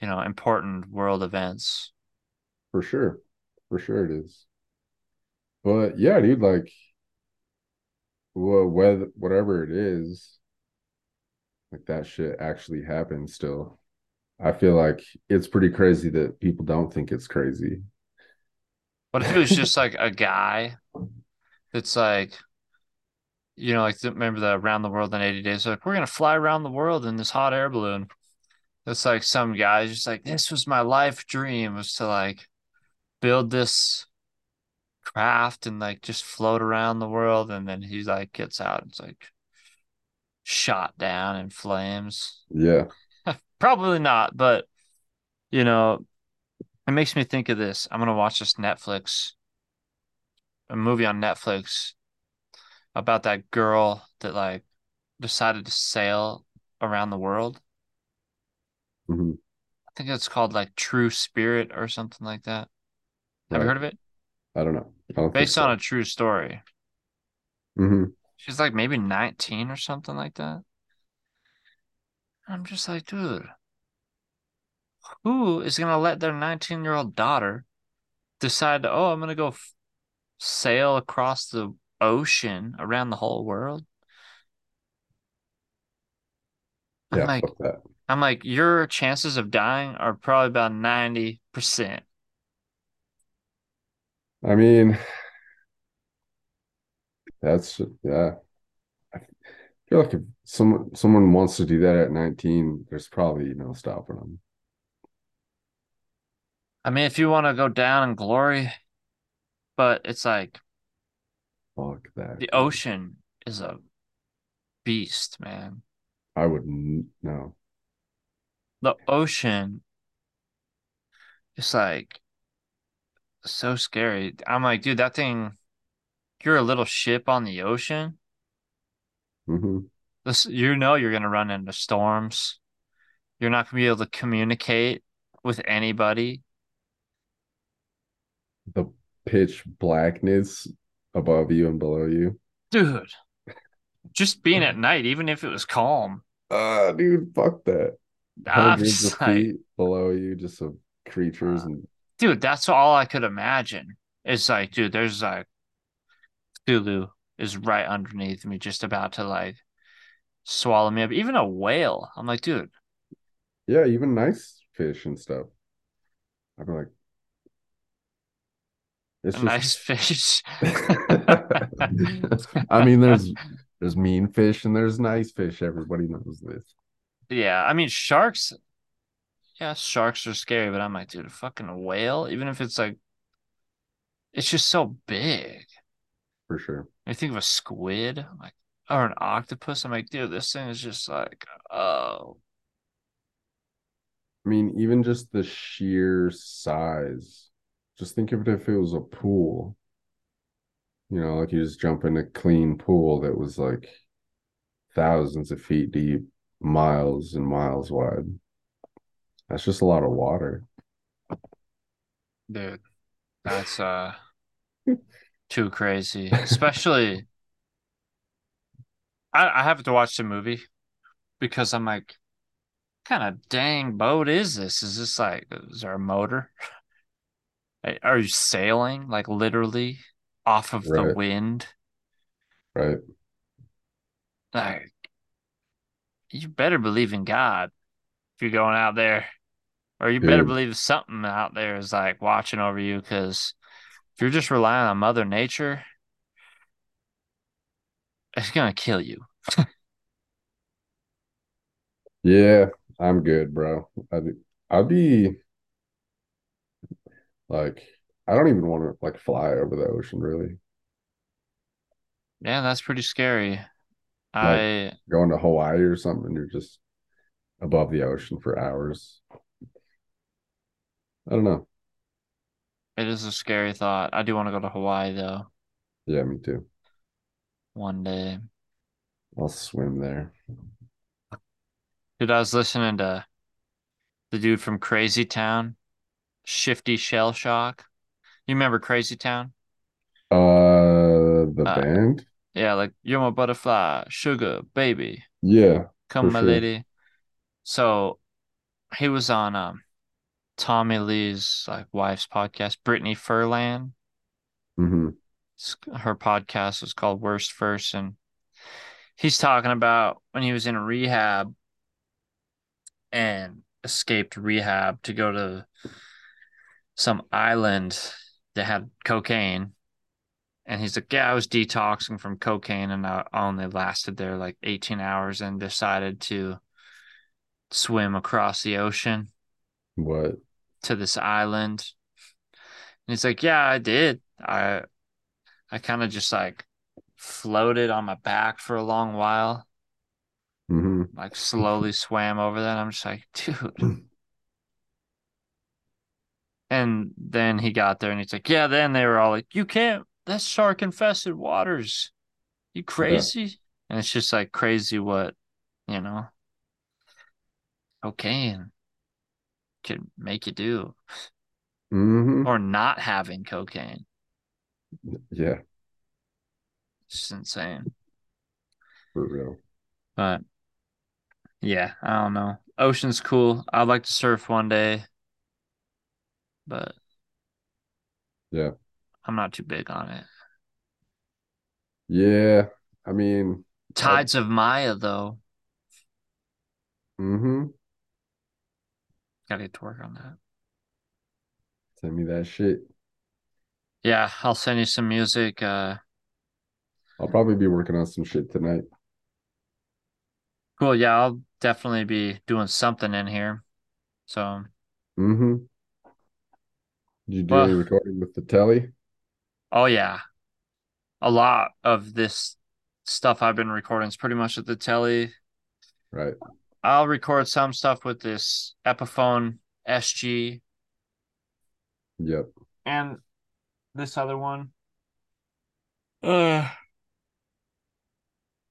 you know, important world events. for sure. For sure it is. But yeah, dude, like, well, whether whatever it is, like that shit actually happened still. I feel like it's pretty crazy that people don't think it's crazy. What if it was just like a guy that's like, you know, like remember the around the world in 80 days? Like, we're gonna fly around the world in this hot air balloon. It's like some guy's just like, this was my life dream was to like build this craft and like just float around the world. And then he like gets out, and it's like shot down in flames. Yeah. (laughs) Probably not, but you know, it makes me think of this. I'm gonna watch this Netflix, a movie on Netflix about that girl that like decided to sail around the world. hmm I think it's called like True Spirit or something like that. Have you heard of it? I don't know. I don't Based so. on a true story. hmm She's like maybe 19 or something like that. I'm just like, dude, who is gonna let their 19 year old daughter decide, oh, I'm gonna go f- sail across the ocean around the whole world? I'm Yeah, like. I'm like, your chances of dying are probably about 90%. I mean, that's yeah. I feel like if someone someone wants to do that at 19, there's probably no stopping them. I mean, if you want to go down in glory, but it's like Fuck that. the ocean is a beast, man. I would no. The ocean is like so scary. I'm like, dude, that thing, you're a little ship on the ocean. hmm This, you know, you're gonna run into storms. You're not gonna be able to communicate with anybody. The pitch blackness above you and below you. Dude, just being (laughs) at night, even if it was calm, Uh, dude, fuck that. Hundreds of like, feet below you, just of creatures and dude, that's all I could imagine. It's like, dude, there's like Cthulhu is right underneath me, just about to like swallow me up. Even a whale. I'm like, dude, yeah, even nice fish and stuff. I'd be like, it's just nice fish. (laughs) I mean, there's there's mean fish and there's nice fish. Everybody knows this. Yeah, I mean sharks. Yeah, sharks are scary, but I'm like, dude, a fucking whale, even if it's like, it's just so big. for sure. I think of a squid, I'm like, or an octopus. I'm like, dude, this thing is just like, oh, I mean, even just the sheer size. Just think of it if it was a pool. You know, like you just jump in a clean pool that was like thousands of feet deep, miles and miles wide. That's just a lot of water. dude, that's uh too crazy. Especially, I I have to watch the movie because I'm like, kind of dang boat is this? Is this like, is there a motor? (laughs) Are you sailing like literally off of the wind? Right. Like, you better believe in God if you're going out there, or you better believe something out there is like watching over you. Because if you're just relying on Mother Nature, it's gonna kill you. Yeah, I'm good, bro. I'd be, I'd be like I don't even want to like fly over the ocean really. Yeah, that's pretty scary. I Going to Hawaii or something, you're just above the ocean for hours. I don't know. it is a scary thought. I do want to go to Hawaii though Yeah, me too. one day. I'll swim there. Dude, I was listening to the dude from Crazy Town, Shifty Shellshock. You remember Crazy Town? Uh, the Uh, band? Yeah, like you're my butterfly, sugar, baby, Yeah, come my sure. lady. So he was on um Tommy Lee's like wife's podcast, Brittany Furlan. hmm Her podcast was called Worst First, and he's talking about when he was in rehab and escaped rehab to go to some island that had cocaine. And he's like, Yeah, I was detoxing from cocaine and I only lasted there like 18 hours and decided to swim across the ocean What? To this island. And he's like, Yeah, I did. I I kind of just like floated on my back for a long while, hmm like slowly swam over that. I'm just like, dude. (clears throat) And then he got there and he's like, Yeah, then they were all like, You can't, that's shark infested waters. You crazy? And it's just like crazy what, you know, cocaine can make you do, hmm or not having cocaine. Yeah, It's insane. for real. But yeah, I don't know. Ocean's cool. I'd like to surf one day, but Yeah. I'm not too big on it. Yeah, I mean, Tides of Maya, though, hmm gotta get to work on that. Send me that shit. Yeah, I'll send you some music. Uh, I'll probably be working on some shit tonight. cool. Yeah, I'll definitely be doing something in here. So, hmm Did you do Well- any recording with the telly? oh yeah, a lot of this stuff I've been recording is pretty much at the telly. Right. I'll record some stuff with this Epiphone SG Yep. and this other one. Uh,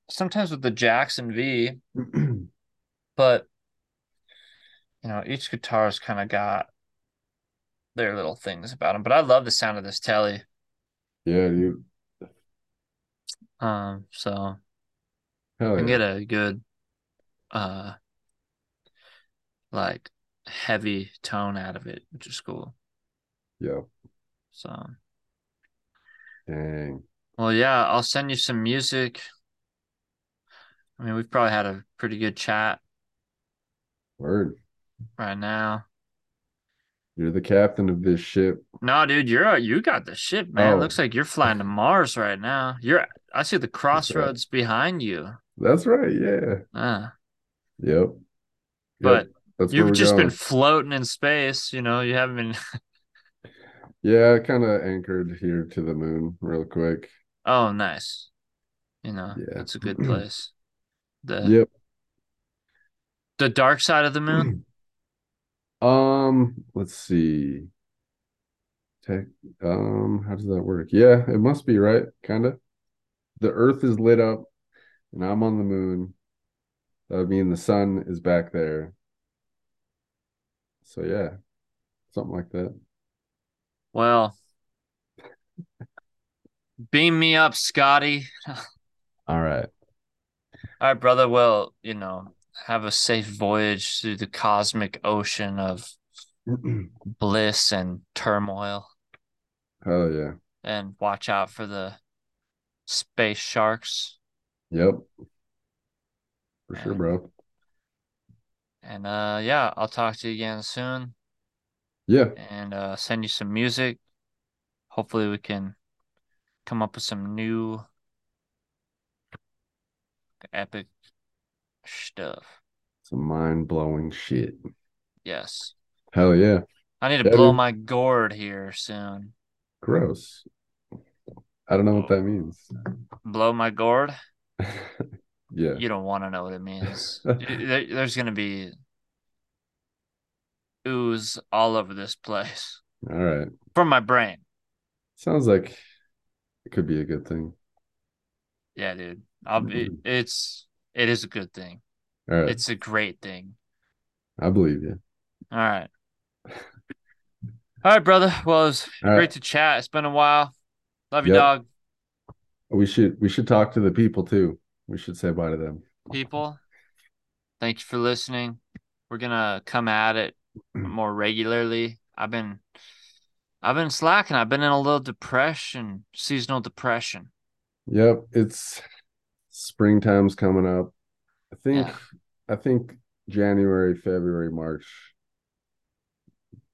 sometimes with the Jackson V, (clears throat) but you know, each guitar's kind of got their little things about them. But I love the sound of this telly. Yeah, dude. Um, so Hell I can yeah. get a good, uh, like heavy tone out of it, which is cool. Yeah. So, Dang. well, yeah, I'll send you some music. I mean, we've probably had a pretty good chat Word. right now. You're the captain of this ship. No, dude, you're you got the ship, man. Oh. Looks like you're flying to Mars right now. You're I see the crossroads behind you. That's right. Yeah. Uh, Yep. but Yep. That's you've just been floating in space, you know, you haven't been (laughs) Yeah, kind of anchored here to the moon real quick. Oh, nice. You know, Yeah. that's a good (clears throat) place. The Yep. the dark side of the moon. (clears throat) Um, let's see. Tech, um, how does that work? Yeah, it must be right, kind of. The Earth is lit up, and I'm on the moon. That would mean the sun is back there. So yeah, something like that. Well, beam me up, Scotty. All right. All right, brother. Well, you know, have a safe voyage through the cosmic ocean of (clears throat) bliss and turmoil, Oh yeah. and watch out for the space sharks. Yep. For sure, bro. And uh, yeah, I'll talk to you again soon, Yeah. and uh, send you some music. Hopefully, we can come up with some new epic stuff. Some mind-blowing shit. Yes. Hell yeah. I need to Yeah, blow my gourd here soon. Gross. I don't know what that means. Blow my gourd? (laughs) Yeah. You don't want to know what it means. (laughs) There- there's going to be ooze all over this place All right. from my brain. Sounds like it could be a good thing. Yeah, dude. I'll be, Mhm. it's it is a good thing. All right. It's a great thing. I believe you. All right. All right, brother. Well, it was All great right. to chat. It's been a while. Love you, Yep. dog. We should we should talk to the people too. We should say bye to them. People. Thank you for listening. We're gonna come at it (clears throat) more regularly. I've been I've been slacking. I've been in a little depression, seasonal depression. Yep, it's springtime's coming up. I think Yeah. I think January, February, March,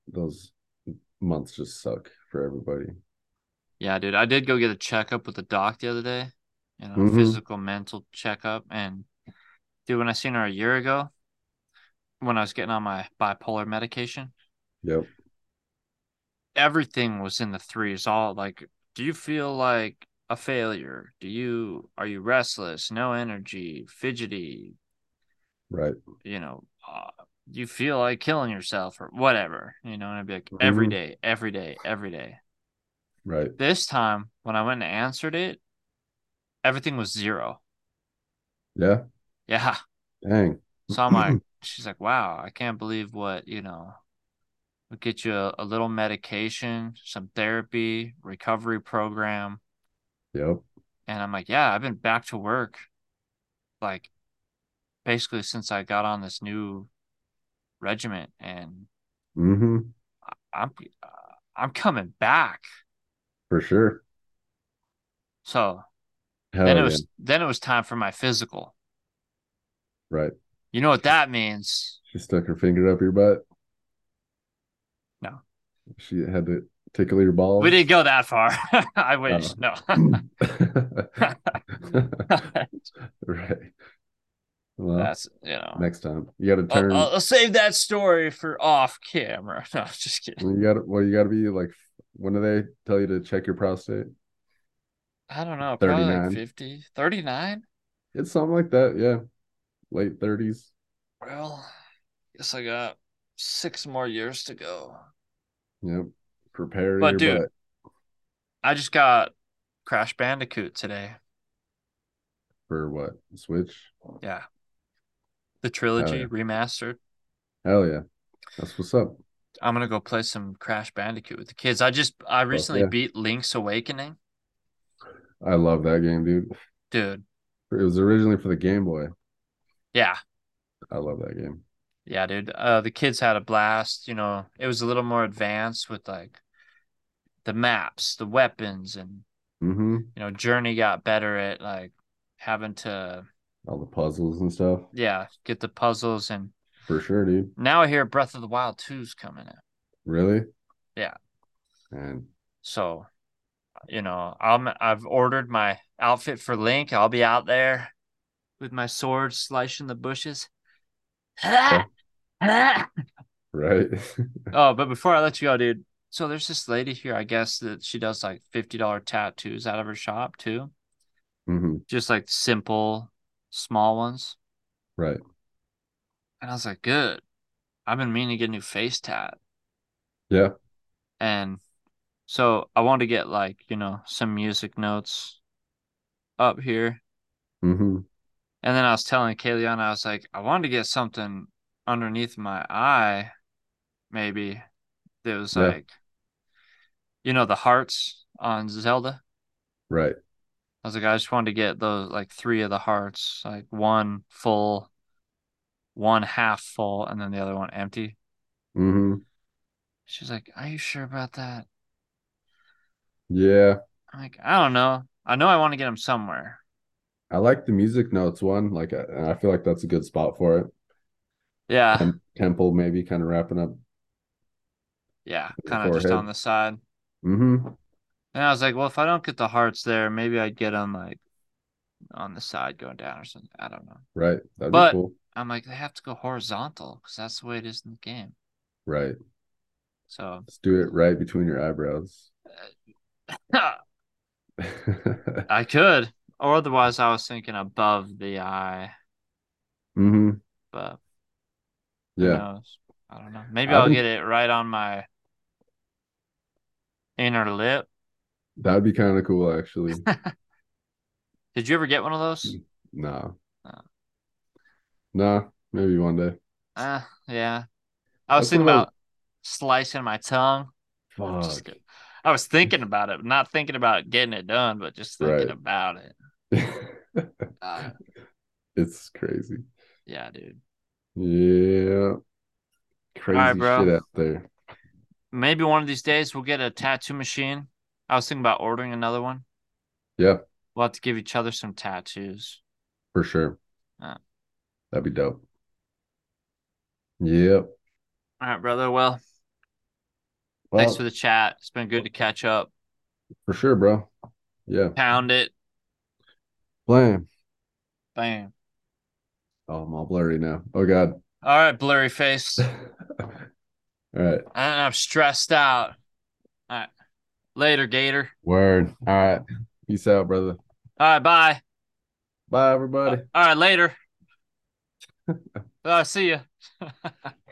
those months just suck for everybody. Yeah, dude. I did go get a checkup with the doc the other day. You know, Mhm. physical, mental checkup. And dude, when I seen her a year ago, when I was getting on my bipolar medication, Yep. everything was in the threes. All like, do you feel like a failure? Do you are you restless? No energy, fidgety? Right. You know, uh, you feel like killing yourself or whatever. You know, and I'd be like every Mhm. day, every day, every day. Right. This time when I went and answered it, everything was zero. Yeah. Yeah. Dang. So I'm like, (clears throat) she's like, wow, I can't believe what, you know, we'll get you a, a little medication, some therapy, recovery program. Yep. And I'm like, yeah, I've been back to work like basically since I got on this new regiment and Mm-hmm. I'm uh, I'm coming back. For sure. So Hell then it yeah. was then it was time for my physical. Right. You know what that means? She stuck her finger up your butt. No. She had to tickle your balls. We didn't go that far. (laughs) I wish. Oh. No. (laughs) right. Well, That's you know. next time you got to turn. I'll, I'll save that story for off camera. (laughs) No, just kidding. you got. Well, you got to be like. When do they tell you to check your prostate? I don't know. Probably like 50, 39? It's something like that. Yeah, late thirties. Well, guess I got six more years to go. Yep. Prepare But dude, butt I just got Crash Bandicoot today. for what? Switch. Yeah. The trilogy yeah. remastered. Hell yeah, that's what's up. I'm gonna go play some Crash Bandicoot with the kids. I just I recently yeah. beat Link's Awakening. I love that game, dude. Dude. It was originally for the Game Boy. Yeah. I love that game. Yeah, dude. Uh, the kids had a blast. You know, it was a little more advanced with like the maps, the weapons, and Mm-hmm. you know, Journey got better at like having to, All the puzzles and stuff. yeah, get the puzzles. And For sure, dude. now I hear Breath of the Wild 2's coming out. Really? Yeah. And So, you know, I'm I've ordered my outfit for Link. I'll be out there with my sword slicing the bushes. right. (laughs) oh, but before I let you go, dude, so there's this lady here, I guess that she does like fifty dollar tattoos out of her shop too. hmm Just like simple, small ones. Right. And I was like, good. I've been meaning to get a new face tat. Yeah. And so I wanted to get like, you know, some music notes up here. hmm And then I was telling Kayleon, I was like, I wanted to get something underneath my eye, maybe. That was Yeah. like, you know, the hearts on Zelda. Right. I was like, I just wanted to get those like three of the hearts, like one full, one half full, and then the other one empty. Mm-hmm. She's like, Are you sure about that? Yeah. Like, I don't know. I know I want to get them somewhere. I like the music notes one. Like, I, I feel like that's a good spot for it. Yeah. Tem- Temple maybe kind of wrapping up. Yeah. Kind of just on the side. hmm And I was like, well, if I don't get the hearts there, maybe I'd get them like on the side going down or something. I don't know. Right. That'd But- be cool. I'm like, they have to go horizontal because that's the way it is in the game. Right. So Let's do it right between your eyebrows. (laughs) I could, or otherwise, I was thinking above the eye, Mm-hmm. but Yeah. I don't know. Maybe I've I'll get it right on my inner lip. That'd be kind of cool, actually. (laughs) Did you ever get one of those? No. Oh. Nah. Maybe one day. Uh, yeah. I was That's thinking about slicing my tongue. Fuck. kidding. I was thinking about it, not thinking about getting it done, but just thinking Right. about it. (laughs) Uh, it's crazy. yeah, dude. Yeah. Crazy bro. shit out there. Maybe one of these days we'll get a tattoo machine. I was thinking about ordering another one. Yeah, We'll have to give each other some tattoos. for sure. Uh. That'd be dope. Yep. All right, brother. Well, Well, thanks for the chat. It's been good to catch up. for sure, bro. Yeah. Pound it. Blam. Bam. Oh, I'm all blurry now. Oh God. All right, blurry face. (laughs) all right. And I'm stressed out. All right. Later, Gator. Word. All right. Peace out, brother. All right, bye. Bye, everybody. All right, later. (laughs) uh, see ya. (laughs)